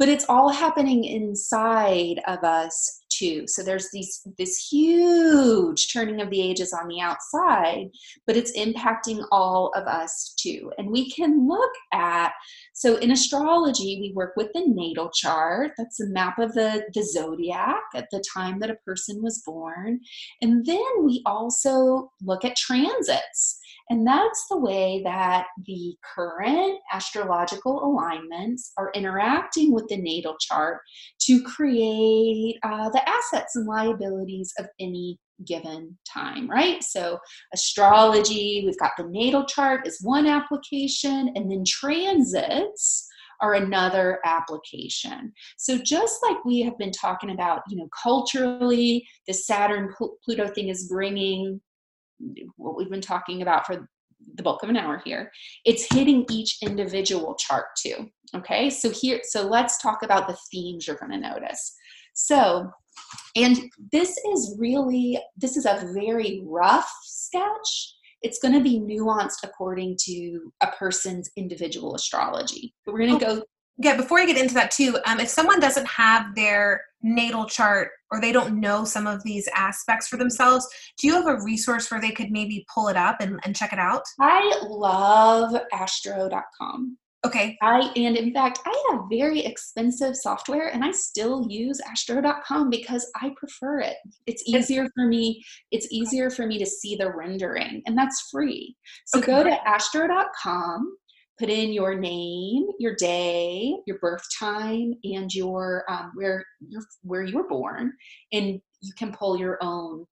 Speaker 2: but it's all happening inside of us So there's these this huge turning of the ages on the outside, but it's impacting all of us too. And we can look at so in astrology, we work with the natal chart. That's a map of the, the zodiac at the time that a person was born. And then we also look at transits. And that's the way that the current astrological alignments are interacting with the natal chart to create uh, the assets and liabilities of any given time, right? So, astrology, we've got the natal chart is one application, and then transits are another application. So just like we have been talking about, you know, culturally, the Saturn Pluto thing is bringing what we've been talking about for the bulk of an hour here. It's hitting each individual chart too. Okay? So here so let's talk about the themes you're going to notice. So, and this is really this is a very rough sketch it's going to be nuanced according to a person's individual astrology. But we're going to go.
Speaker 1: yeah before you get into that too um, if someone doesn't have their natal chart or they don't know some of these aspects for themselves do you have a resource where they could maybe pull it up and, and check it out
Speaker 2: I love astro.com.
Speaker 1: okay
Speaker 2: I and in fact, I have very expensive software and I still use astro.com because I prefer it. It's easier for me. It's easier for me to see the rendering and that's free. So
Speaker 1: Okay.
Speaker 2: go to astro.com, put in your name, your day, your birth time and your um, where your where you were born and you can pull your own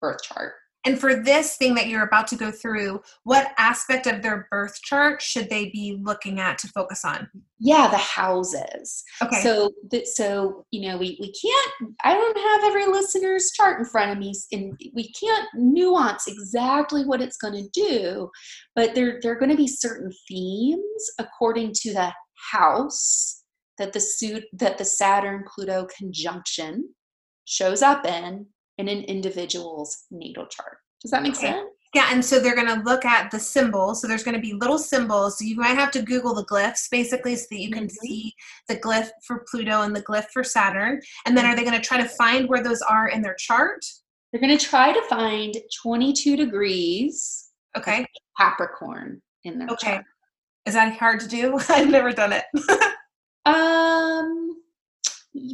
Speaker 2: birth chart.
Speaker 1: And for this thing that you're about to go through what aspect of their birth chart should they be looking at to focus on
Speaker 2: Yeah, the houses.
Speaker 1: okay
Speaker 2: So, so you know, we we can't. I don't have every listener's chart in front of me, and we can't nuance exactly what it's going to do. But there there are going to be certain themes according to the house that the suit that the Saturn Pluto conjunction shows up in in an individual's natal chart. Does that make okay. sense?
Speaker 1: Yeah, and so they're going to look at the symbols. So there's going to be little symbols. So you might have to Google the glyphs basically so that you can mm-hmm. see the glyph for Pluto and the glyph for Saturn. And then are they going to try to find where those are in their chart?
Speaker 2: They're going to try to find 22 degrees.
Speaker 1: Okay.
Speaker 2: Capricorn in their okay. chart.
Speaker 1: Is that hard to do? [laughs] I've never done it. [laughs]
Speaker 2: um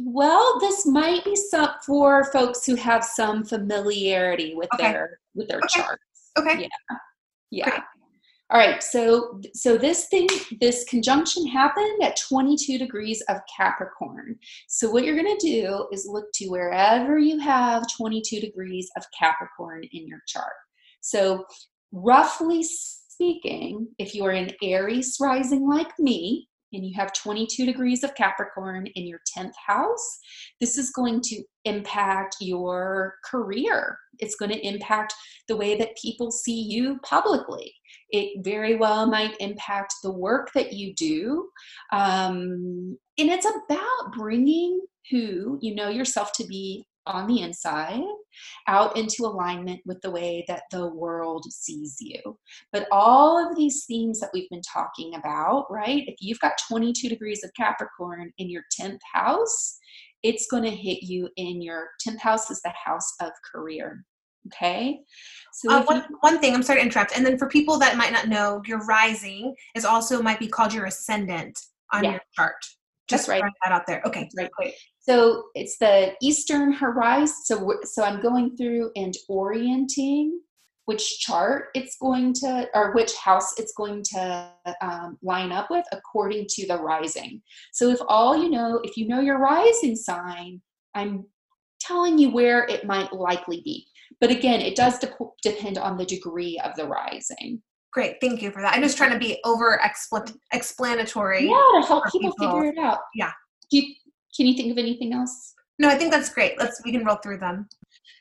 Speaker 2: well, this might be some for folks who have some familiarity with okay. their with their
Speaker 1: okay.
Speaker 2: charts.
Speaker 1: Okay.
Speaker 2: Yeah. Yeah. Great. All right, so so this thing, this conjunction happened at 22 degrees of Capricorn. So what you're going to do is look to wherever you have 22 degrees of Capricorn in your chart. So roughly speaking, if you are an Aries rising like me, and you have 22 degrees of Capricorn in your 10th house, this is going to impact your career. It's going to impact the way that people see you publicly. It very well might impact the work that you do. Um, and it's about bringing who you know yourself to be on the inside out into alignment with the way that the world sees you. But all of these themes that we've been talking about, right? If you've got 22 degrees of Capricorn in your 10th house, it's going to hit you in your 10th house is the house of career. Okay.
Speaker 1: So uh, one, you, one thing, I'm sorry to interrupt. And then for people that might not know, your rising is also might be called your ascendant on yeah. your chart. Just
Speaker 2: That's right.
Speaker 1: that out there. Okay.
Speaker 2: That's right. So it's the eastern horizon. So so I'm going through and orienting which chart it's going to or which house it's going to um, line up with according to the rising. So if all you know, if you know your rising sign, I'm telling you where it might likely be. But again, it does de- depend on the degree of the rising.
Speaker 1: Great, thank you for that. I'm just trying to be over explanatory.
Speaker 2: Yeah, to help people, people, figure it out.
Speaker 1: Yeah.
Speaker 2: Do you, can you think of anything else?
Speaker 1: No, I think that's great. Let's we can roll through them.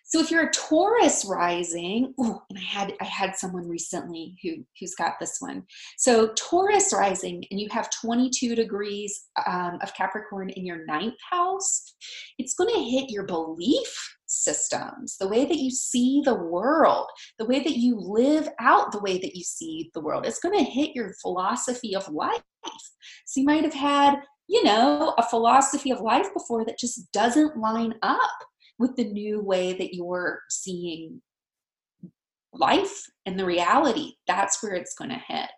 Speaker 2: So if you're a Taurus rising, ooh, and I had I had someone recently who who's got this one. So Taurus rising, and you have 22 degrees um, of Capricorn in your ninth house. It's going to hit your belief systems, the way that you see the world, the way that you live out the way that you see the world. It's going to hit your philosophy of life. So you might have had you know, a philosophy of life before that just doesn't line up with the new way that you're seeing life and the reality. That's where it's going to hit.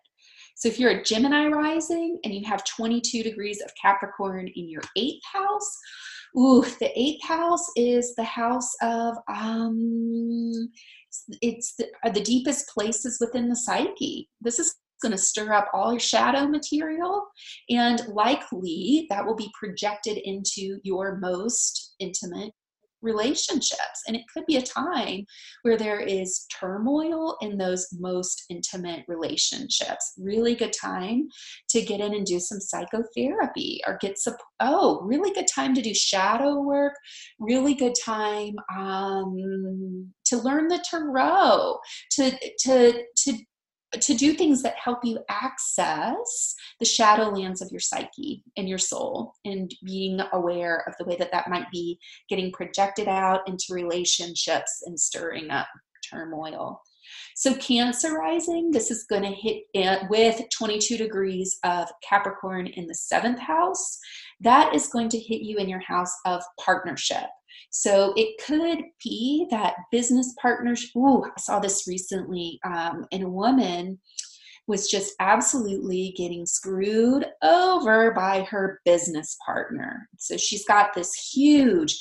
Speaker 2: So if you're a Gemini rising and you have 22 degrees of Capricorn in your eighth house, ooh, the eighth house is the house of um, it's the, the deepest places within the psyche. This is going to stir up all your shadow material, and likely that will be projected into your most intimate relationships. And it could be a time where there is turmoil in those most intimate relationships. Really good time to get in and do some psychotherapy or get some, oh, really good time to do shadow work. Really good time um, to learn the tarot, to, to, to to do things that help you access the shadowlands of your psyche and your soul and being aware of the way that that might be getting projected out into relationships and stirring up turmoil. So cancer rising this is going to hit eh, with 22 degrees of capricorn in the seventh house that is going to hit you in your house of partnership so it could be that business partners. Ooh, I saw this recently, um, and a woman was just absolutely getting screwed over by her business partner. So she's got this huge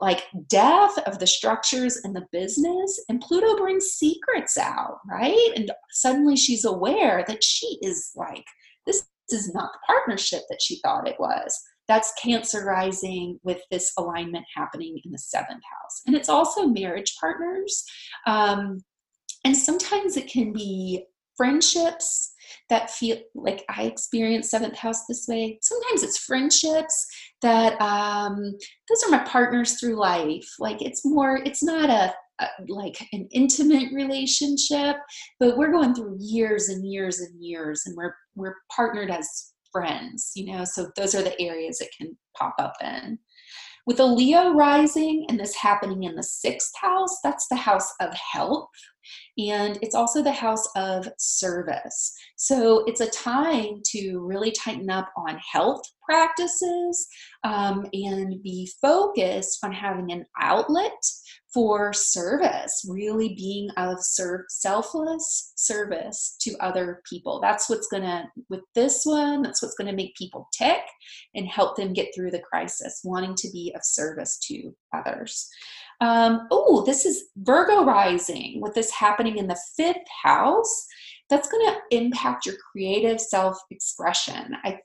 Speaker 2: like death of the structures in the business and pluto brings secrets out right and suddenly she's aware that she is like this is not the partnership that she thought it was that's Cancer rising with this alignment happening in the seventh house. And it's also marriage partners. Um, and sometimes it can be friendships that feel like I experience seventh house this way. Sometimes it's friendships that um, those are my partners through life. Like it's more, it's not a, a, like an intimate relationship, but we're going through years and years and years, and we're we're partnered as friends, you know, so those are the areas it can pop up in. With a Leo rising and this happening in the sixth house, that's the house of health. And it's also the house of service. So it's a time to really tighten up on health practices um, and be focused on having an outlet for service, really being of serve, selfless service to other people. That's what's to, with this one, that's what's to make people tick and help them get through the crisis, wanting to be of service to others. Um, oh, this is Virgo rising with this happening in the fifth house. That's to impact your creative self expression. I,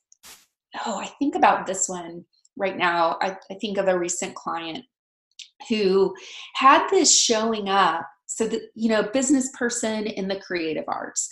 Speaker 2: oh, I think about this one right now. I, I think of a recent client who had this showing up. So that you know business person in the creative arts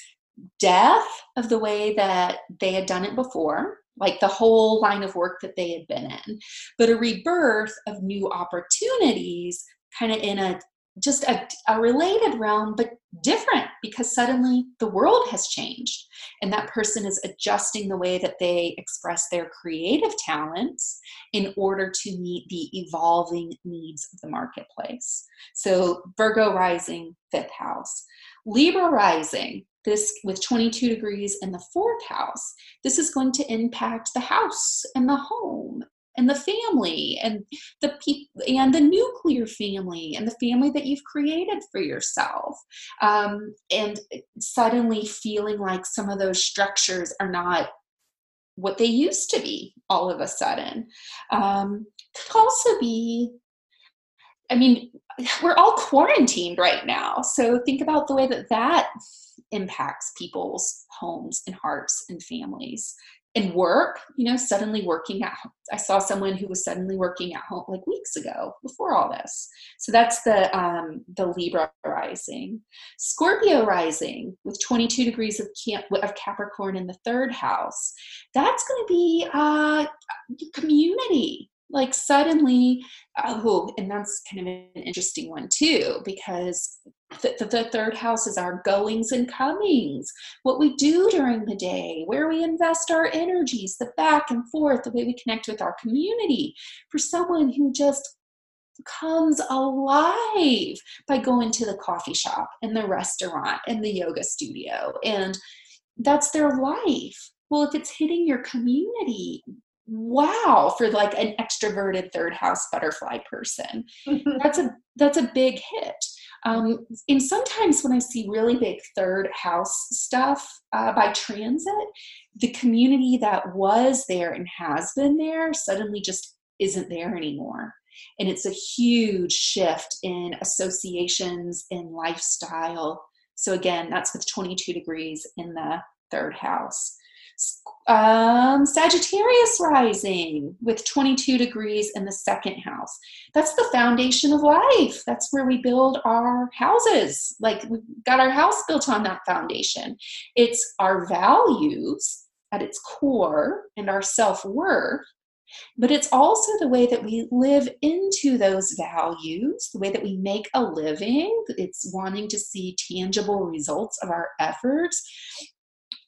Speaker 2: death of the way that they had done it before like the whole line of work that they had been in but a rebirth of new opportunities kind of in a just a, a related realm, but different because suddenly the world has changed. And that person is adjusting the way that they express their creative talents in order to meet the evolving needs of the marketplace. So, Virgo rising, fifth house. Libra rising, this with 22 degrees in the fourth house, this is going to impact the house and the home and the family and the people and the nuclear family and the family that you've created for yourself. Um, and suddenly feeling like some of those structures are not what they used to be all of a sudden. Um, could also be i mean we're all quarantined right now. So think about the way that that impacts people's homes and hearts and families and work you know suddenly working at home i saw someone who was suddenly working at home like weeks ago before all this. So that's the um the libra rising. Scorpio rising with 22 degrees of, camp, of capricorn in the third house. That's going to be uh community. Like suddenly oh and that's kind of an interesting one too because the, the, the, third house is our goings and comings what we do during the day where we invest our energies the back and forth the way we connect with our community. For someone who just comes alive by going to the coffee shop and the restaurant and the yoga studio and that's their life. Well if it's hitting your community wow for like an extroverted third house butterfly person. [laughs] That's a that's a big hit. Um, and sometimes when i see really big third house stuff uh, by transit the community that was there and has been there suddenly just isn't there anymore. And it's a huge shift in associations and lifestyle. So again that's with 22 degrees in the third house um, Sagittarius rising with 22 degrees in the second house. That's the foundation of life. That's where we build our houses. Like we got our house built on that foundation. It's our values at its core and our self worth. But it's also the way that we live into those values, the way that we make a living. It's wanting to see tangible results of our efforts.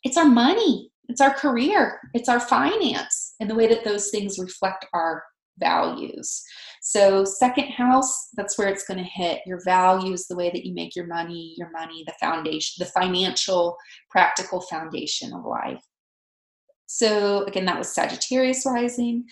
Speaker 2: It's our money it's our career, it's our finance, and the way that those things reflect our values. So, second house, that's where it's going to hit your values, the way that you make your money, your money, the foundation, the financial, practical foundation of life. So, again, that was Sagittarius rising.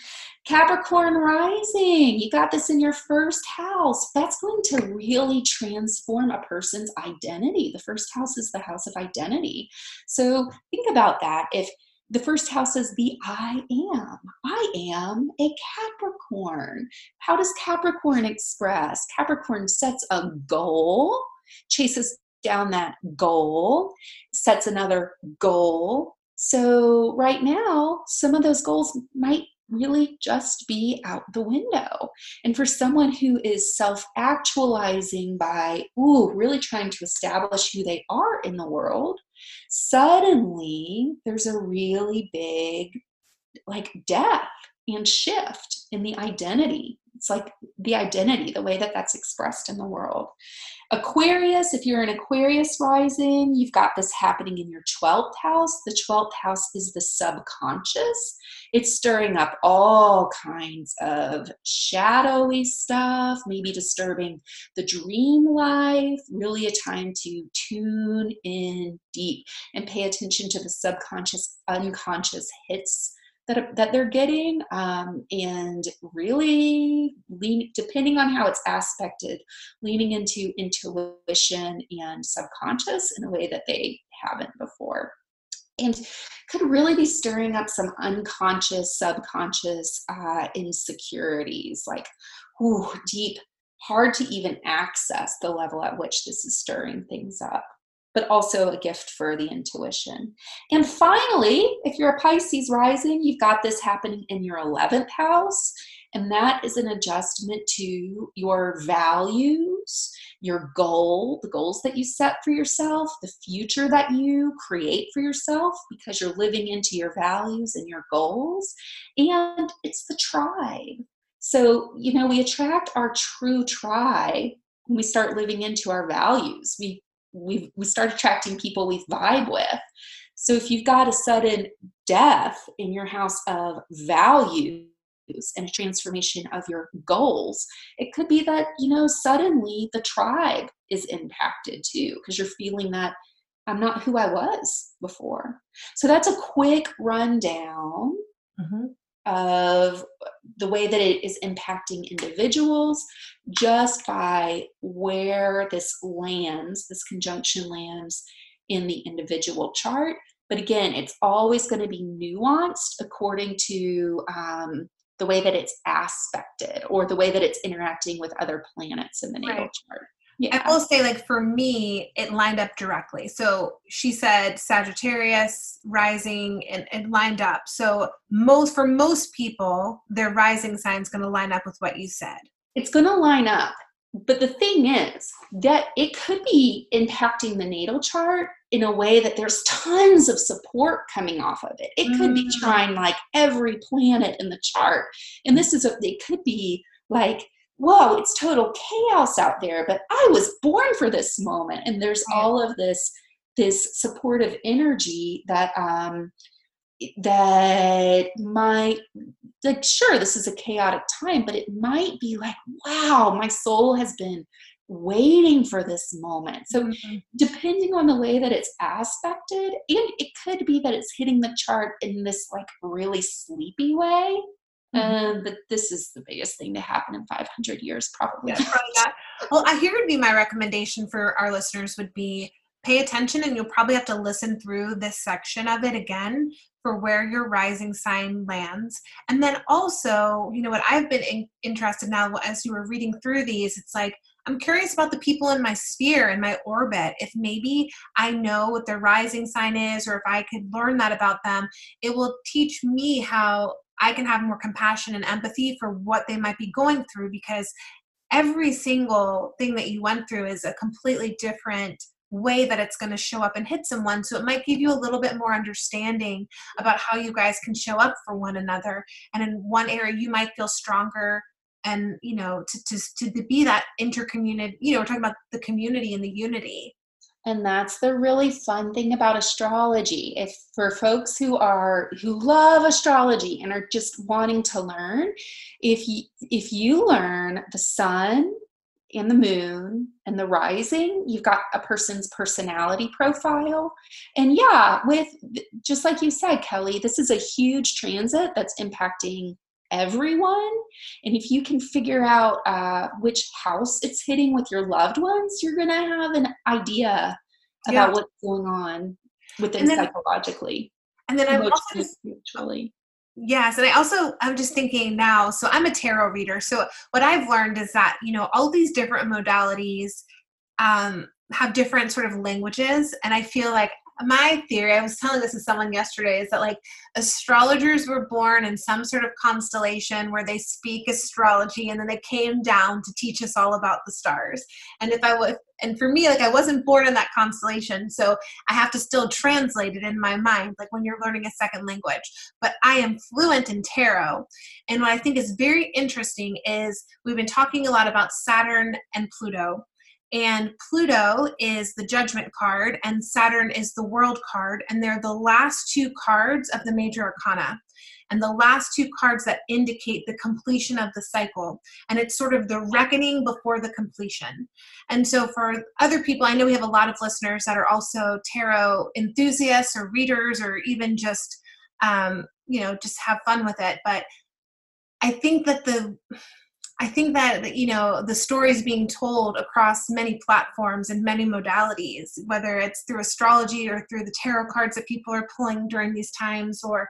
Speaker 2: Capricorn rising, you got this in your first house. That's going to really transform a person's identity. The first house is the house of identity. So, think about that. If the first house is the I am. I am a Capricorn. How does Capricorn express? Capricorn sets a goal, chases down that goal, sets another goal, so, right now, some of those goals might really just be out the window. And for someone who is self actualizing by, ooh, really trying to establish who they are in the world, suddenly there's a really big like death and shift in the identity it's like the identity, the way that that's expressed in the world. Aquarius, if you're an Aquarius rising, you've got this happening in your 12th house. The 12th house is the subconscious. It's stirring up all kinds of shadowy stuff, maybe disturbing the dream life, really a time to tune in deep and pay attention to the subconscious, unconscious hits that, that they're getting um, and really lean, depending on how it's aspected leaning into intuition and subconscious in a way that they haven't before. And could really be stirring up some unconscious subconscious uh, insecurities like ooh, deep hard to even access the level at which this is stirring things up but also a gift for the intuition. And finally, if you're a Pisces rising, you've got this happening in your 11th house, and that is an adjustment to your values, your goal, the goals that you set for yourself, the future that you create for yourself because you're living into your values and your goals. And it's the tribe. So, you know, we attract our true tribe when we start living into our values. We we we start attracting people we vibe with. So if you've got a sudden death in your house of values and a transformation of your goals, it could be that, you know, suddenly the tribe is impacted too, because you're feeling that I'm not who I was before. So that's a quick rundown mm-hmm of the way that it is impacting individuals just by where this lands, this conjunction lands in the individual chart. But again, it's always going to be nuanced according to um, the way that it's aspected or the way that it's interacting with other planets in the natal right. chart.
Speaker 1: Yeah. I will say, like, for me, it lined up directly. So she said Sagittarius rising and it lined up. So, most for most people, their rising sign is going to line up with what you said.
Speaker 2: It's going to line up. But the thing is that it could be impacting the natal chart in a way that there's tons of support coming off of it. It could be mm. trying like every planet in the chart. And this is a, it could be like whoa, it's total chaos out there, but I was born for this moment. And there's all of this this supportive energy that um that might like sure this is a chaotic time but it might be like wow my soul has been waiting for this moment so mm-hmm. depending on the way that it's aspected and it could be that it's hitting the chart in this like really sleepy way Mm-hmm. Um, but this is the biggest thing to happen in 500 years, probably. Yeah, probably. [laughs]
Speaker 1: Well, here would be my recommendation for our listeners would be pay attention, and you'll probably have to listen through this section of it again for where your rising sign lands. And then also, you know what I've been in- interested now as you were reading through these, it's like I'm curious about the people in my sphere in my orbit. If maybe I know what their rising sign is, or if I could learn that about them, it will teach me how I can have more compassion and empathy for what they might be going through because every single thing that you went through is a completely different way that it's going to show up and hit someone. So it might give you a little bit more understanding about how you guys can show up for one another. And in one area, you might feel stronger and you know to, to, to be that intercommunity you know we're talking about the community and the unity
Speaker 2: and that's the really fun thing about astrology. If for folks who are who love astrology and are just wanting to learn if you if you learn the sun and the moon and the rising you've got a person's personality profile. And yeah with just like you said kelly this is a huge transit that's impacting everyone. And if you can figure out uh, which house it's hitting with your loved ones, you're going to have an idea about yeah. what's going on within then, psychologically.
Speaker 1: And then I'm also spiritually. Yes, and I also I'm just thinking now. So I'm a tarot reader. So what I've learned is that you know all these different modalities um, have different sort of languages, and I feel like my theory, I was telling this to someone yesterday, is that like astrologers were born in some sort of constellation where they speak astrology and then they came down to teach us all about the stars. And if I was, and for me, like I wasn't born in that constellation, so I have to still translate it in my mind, like when you're learning a second language. But I am fluent in tarot. And what I think is very interesting is we've been talking a lot about Saturn and Pluto and Pluto is the judgment card, and Saturn is the world card, and they're the last two cards of the major arcana. And the last two cards that indicate the completion of the cycle. And it's sort of the reckoning before the completion. And so, for other people, I know we have a lot of listeners that are also tarot enthusiasts or readers or even just, um, you know, just have fun with it. But I think that the I think that you know the stories being told across many platforms and many modalities, whether it's through astrology or through the tarot cards that people are pulling during these times, or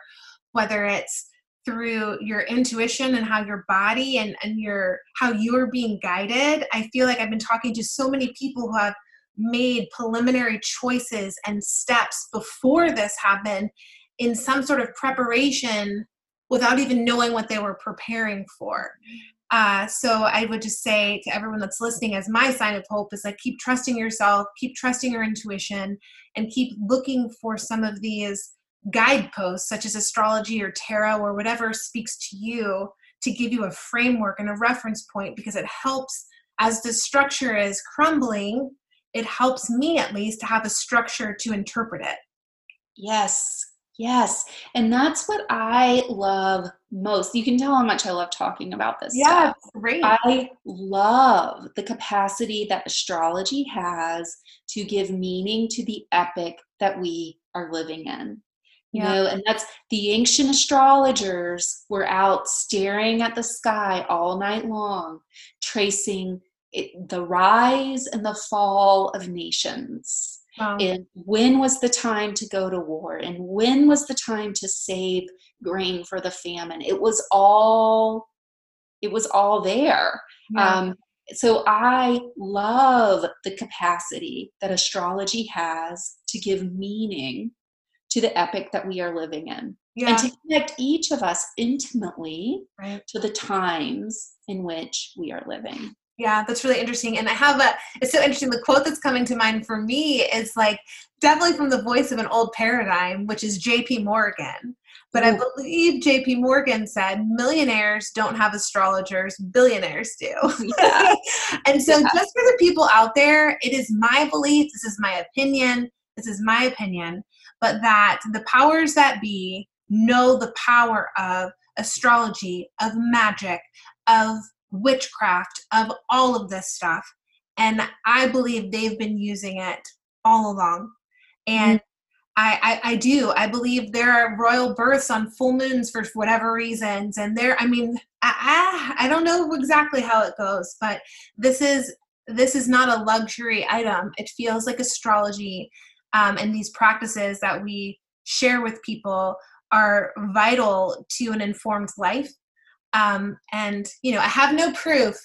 Speaker 1: whether it's through your intuition and how your body and, and your how you're being guided. I feel like I've been talking to so many people who have made preliminary choices and steps before this happened in some sort of preparation without even knowing what they were preparing for. Uh, so I would just say to everyone that's listening, as my sign of hope is like keep trusting yourself, keep trusting your intuition, and keep looking for some of these guideposts, such as astrology or tarot or whatever speaks to you, to give you a framework and a reference point because it helps as the structure is crumbling. It helps me at least to have a structure to interpret it.
Speaker 2: Yes, Yes. And that's what I love most. You can tell how much I love talking about this.
Speaker 1: Yeah, great.
Speaker 2: I love the capacity that astrology has to give meaning to the epic that we are living in. You yeah. know, and that's the ancient astrologers were out staring at the sky all night long, tracing it, the rise and the fall of nations Wow. And when was the time to go to war? And when was the time to save grain for the famine? It was all it was all there. Yeah. Um, so I love the capacity that astrology has to give meaning to the epic that we are living in. Yeah. And to connect each of us intimately right. to the times in which we are living.
Speaker 1: Yeah, that's really interesting. And I have a, it's so interesting. The quote that's coming to mind for me is like definitely from the voice of an old paradigm, which is JP Morgan. But I believe JP Morgan said millionaires don't have astrologers, billionaires do. Yeah. [laughs] and so, yeah. just for the people out there, it is my belief, this is my opinion, this is my opinion, but that the powers that be know the power of astrology, of magic, of witchcraft, of all of this stuff. And I believe they've been using it all along. And mm-hmm. I, I, I, do. I believe there are royal births on full moons for whatever reasons. And there, I mean, I, I, I don't know exactly how it goes, but this is this is not a luxury item. It feels like astrology um, and these practices that we share with people are vital to an informed life um, and, you know, I have no proof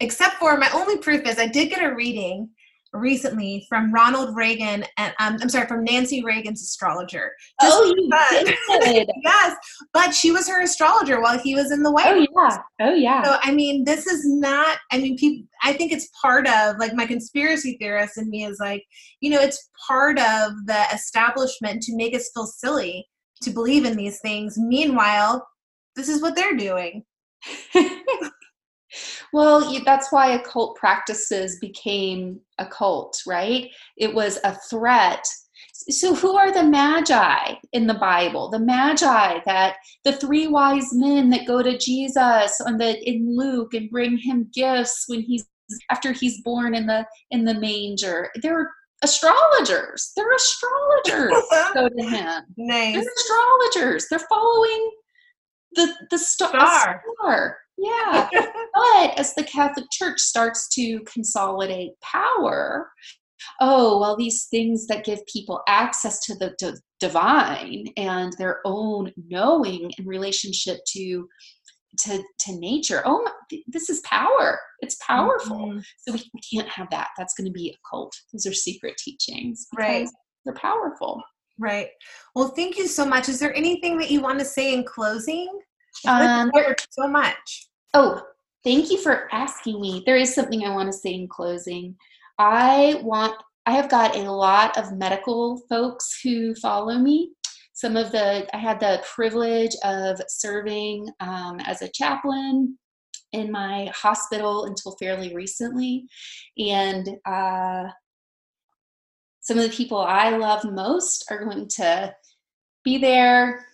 Speaker 1: except for my only proof is I did get a reading recently from Ronald Reagan and um, I'm sorry from Nancy Reagan's astrologer.
Speaker 2: Just oh, you did. [laughs]
Speaker 1: yes, but she was her astrologer while he was in the White
Speaker 2: oh, House. Yeah. Oh yeah.
Speaker 1: So I mean, this is not. I mean, people. I think it's part of like my conspiracy theorist in me is like, you know, it's part of the establishment to make us feel silly to believe in these things. Meanwhile, this is what they're doing. [laughs]
Speaker 2: well, that's why occult practices became a cult, right? It was a threat. So, who are the magi in the Bible? The magi that the three wise men that go to Jesus on the in Luke and bring him gifts when he's after he's born in the in the manger. They're astrologers. They're astrologers. [laughs] go to him.
Speaker 1: Nice.
Speaker 2: They're astrologers. They're following the the star.
Speaker 1: star.
Speaker 2: star. Yeah. [laughs] but as the Catholic Church starts to consolidate power, oh, well, these things that give people access to the d- divine and their own knowing in relationship to to to nature oh this is power it's powerful mm-hmm. so we, we can't have that that's going to be a cult those are secret teachings
Speaker 1: right
Speaker 2: they're powerful.
Speaker 1: Right. Well, thank you so much. Is there anything that you want to say in closing? Um, so much.
Speaker 2: Oh, thank you for asking me. There is something I want to say in closing. I want I have got a lot of medical folks who follow me. Some of the I had the privilege of serving um, as a chaplain in my hospital until fairly recently, and uh, some of the people I love most are going to be there,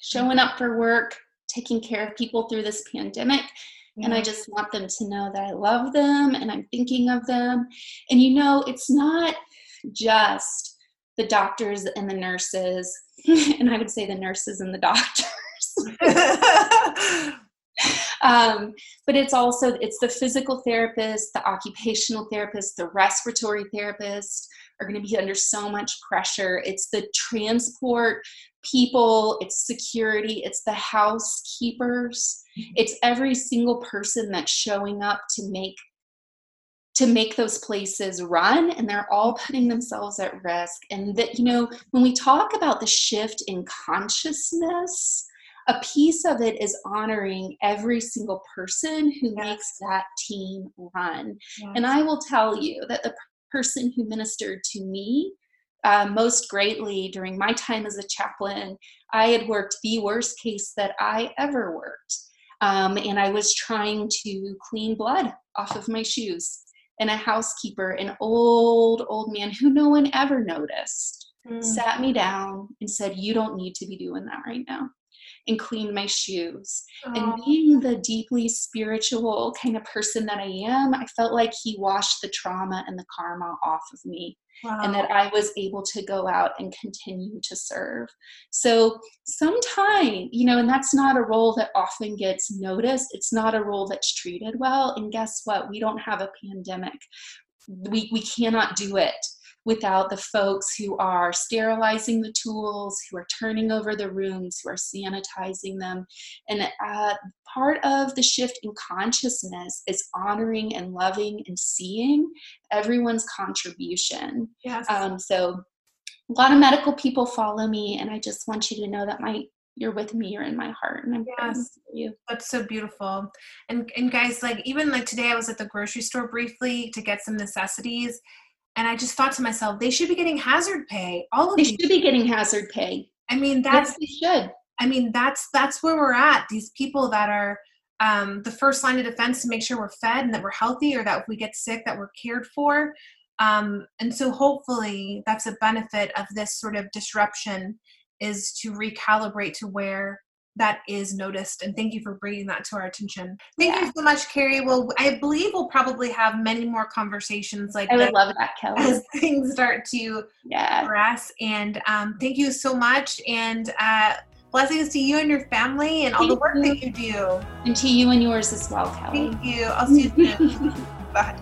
Speaker 2: showing up for work, taking care of people through this pandemic. Yeah. And I just want them to know that I love them and I'm thinking of them. And you know, it's not just the doctors and the nurses, [laughs] and I would say the nurses and the doctors. [laughs] [laughs] um, but it's also it's the physical therapist the occupational therapist the respiratory therapist are going to be under so much pressure. It's the transport people it's security it's the housekeepers. Mm-hmm. it's every single person that's showing up to make to make those places run and they're all putting themselves at risk. And that you know when we talk about the shift in consciousness a piece of it is honoring every single person who yes. makes that team run. Yes. And I will tell you that the person who ministered to me uh, most greatly during my time as a chaplain, I had worked the worst case that I ever worked. Um, and I was trying to clean blood off of my shoes. And a housekeeper, an old, old man who no one ever noticed, mm. sat me down and said, You don't need to be doing that right now and clean my shoes. And being the deeply spiritual kind of person that I am, I felt like he washed the trauma and the karma off of me. Wow. And that I was able to go out and continue to serve. So, sometime, you know, and that's not a role that often gets noticed. It's not a role that's treated well. And guess what? We don't have a pandemic. We, we cannot do it without the folks who are sterilizing the tools, who are turning over the rooms, who are sanitizing them. And uh, part of the shift in consciousness is honoring and loving and seeing everyone's contribution. Yes. Um, so a lot of medical people follow me, and I just want you to know that my you're with me you're in my heart and i'm yes you
Speaker 1: that's so beautiful and and guys like even like today i was at the grocery store briefly to get some necessities and I just thought to myself, they should be getting hazard pay. All of
Speaker 2: they should be getting hazard pay.
Speaker 1: I mean, that's
Speaker 2: yes, they should.
Speaker 1: I mean, that's that's where we're at. These people that are um, the first line of defense to make sure we're fed and that we're healthy, or that if we get sick, that we're cared for. Um, and so, hopefully, that's a benefit of this sort of disruption is to recalibrate to where that is noticed. And thank you for bringing that to our attention. Thank yeah. you so much, Carrie. Well, I believe we'll probably have many more conversations like
Speaker 2: I would love that, Kelly.
Speaker 1: As [laughs] things start to yeah. progress. And um, thank you so much. And uh, blessings to you and your family and all thank the work you. that you do.
Speaker 2: And to you and yours as well, Kelly.
Speaker 1: Thank you. I'll see you soon. [laughs] Bye.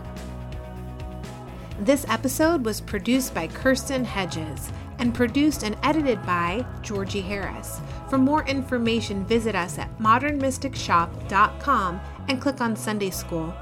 Speaker 1: This episode was produced by Kirsten Hedges and produced and edited by Georgie Harris. For more information, visit us at modernmysticshop.com and click on Sunday School.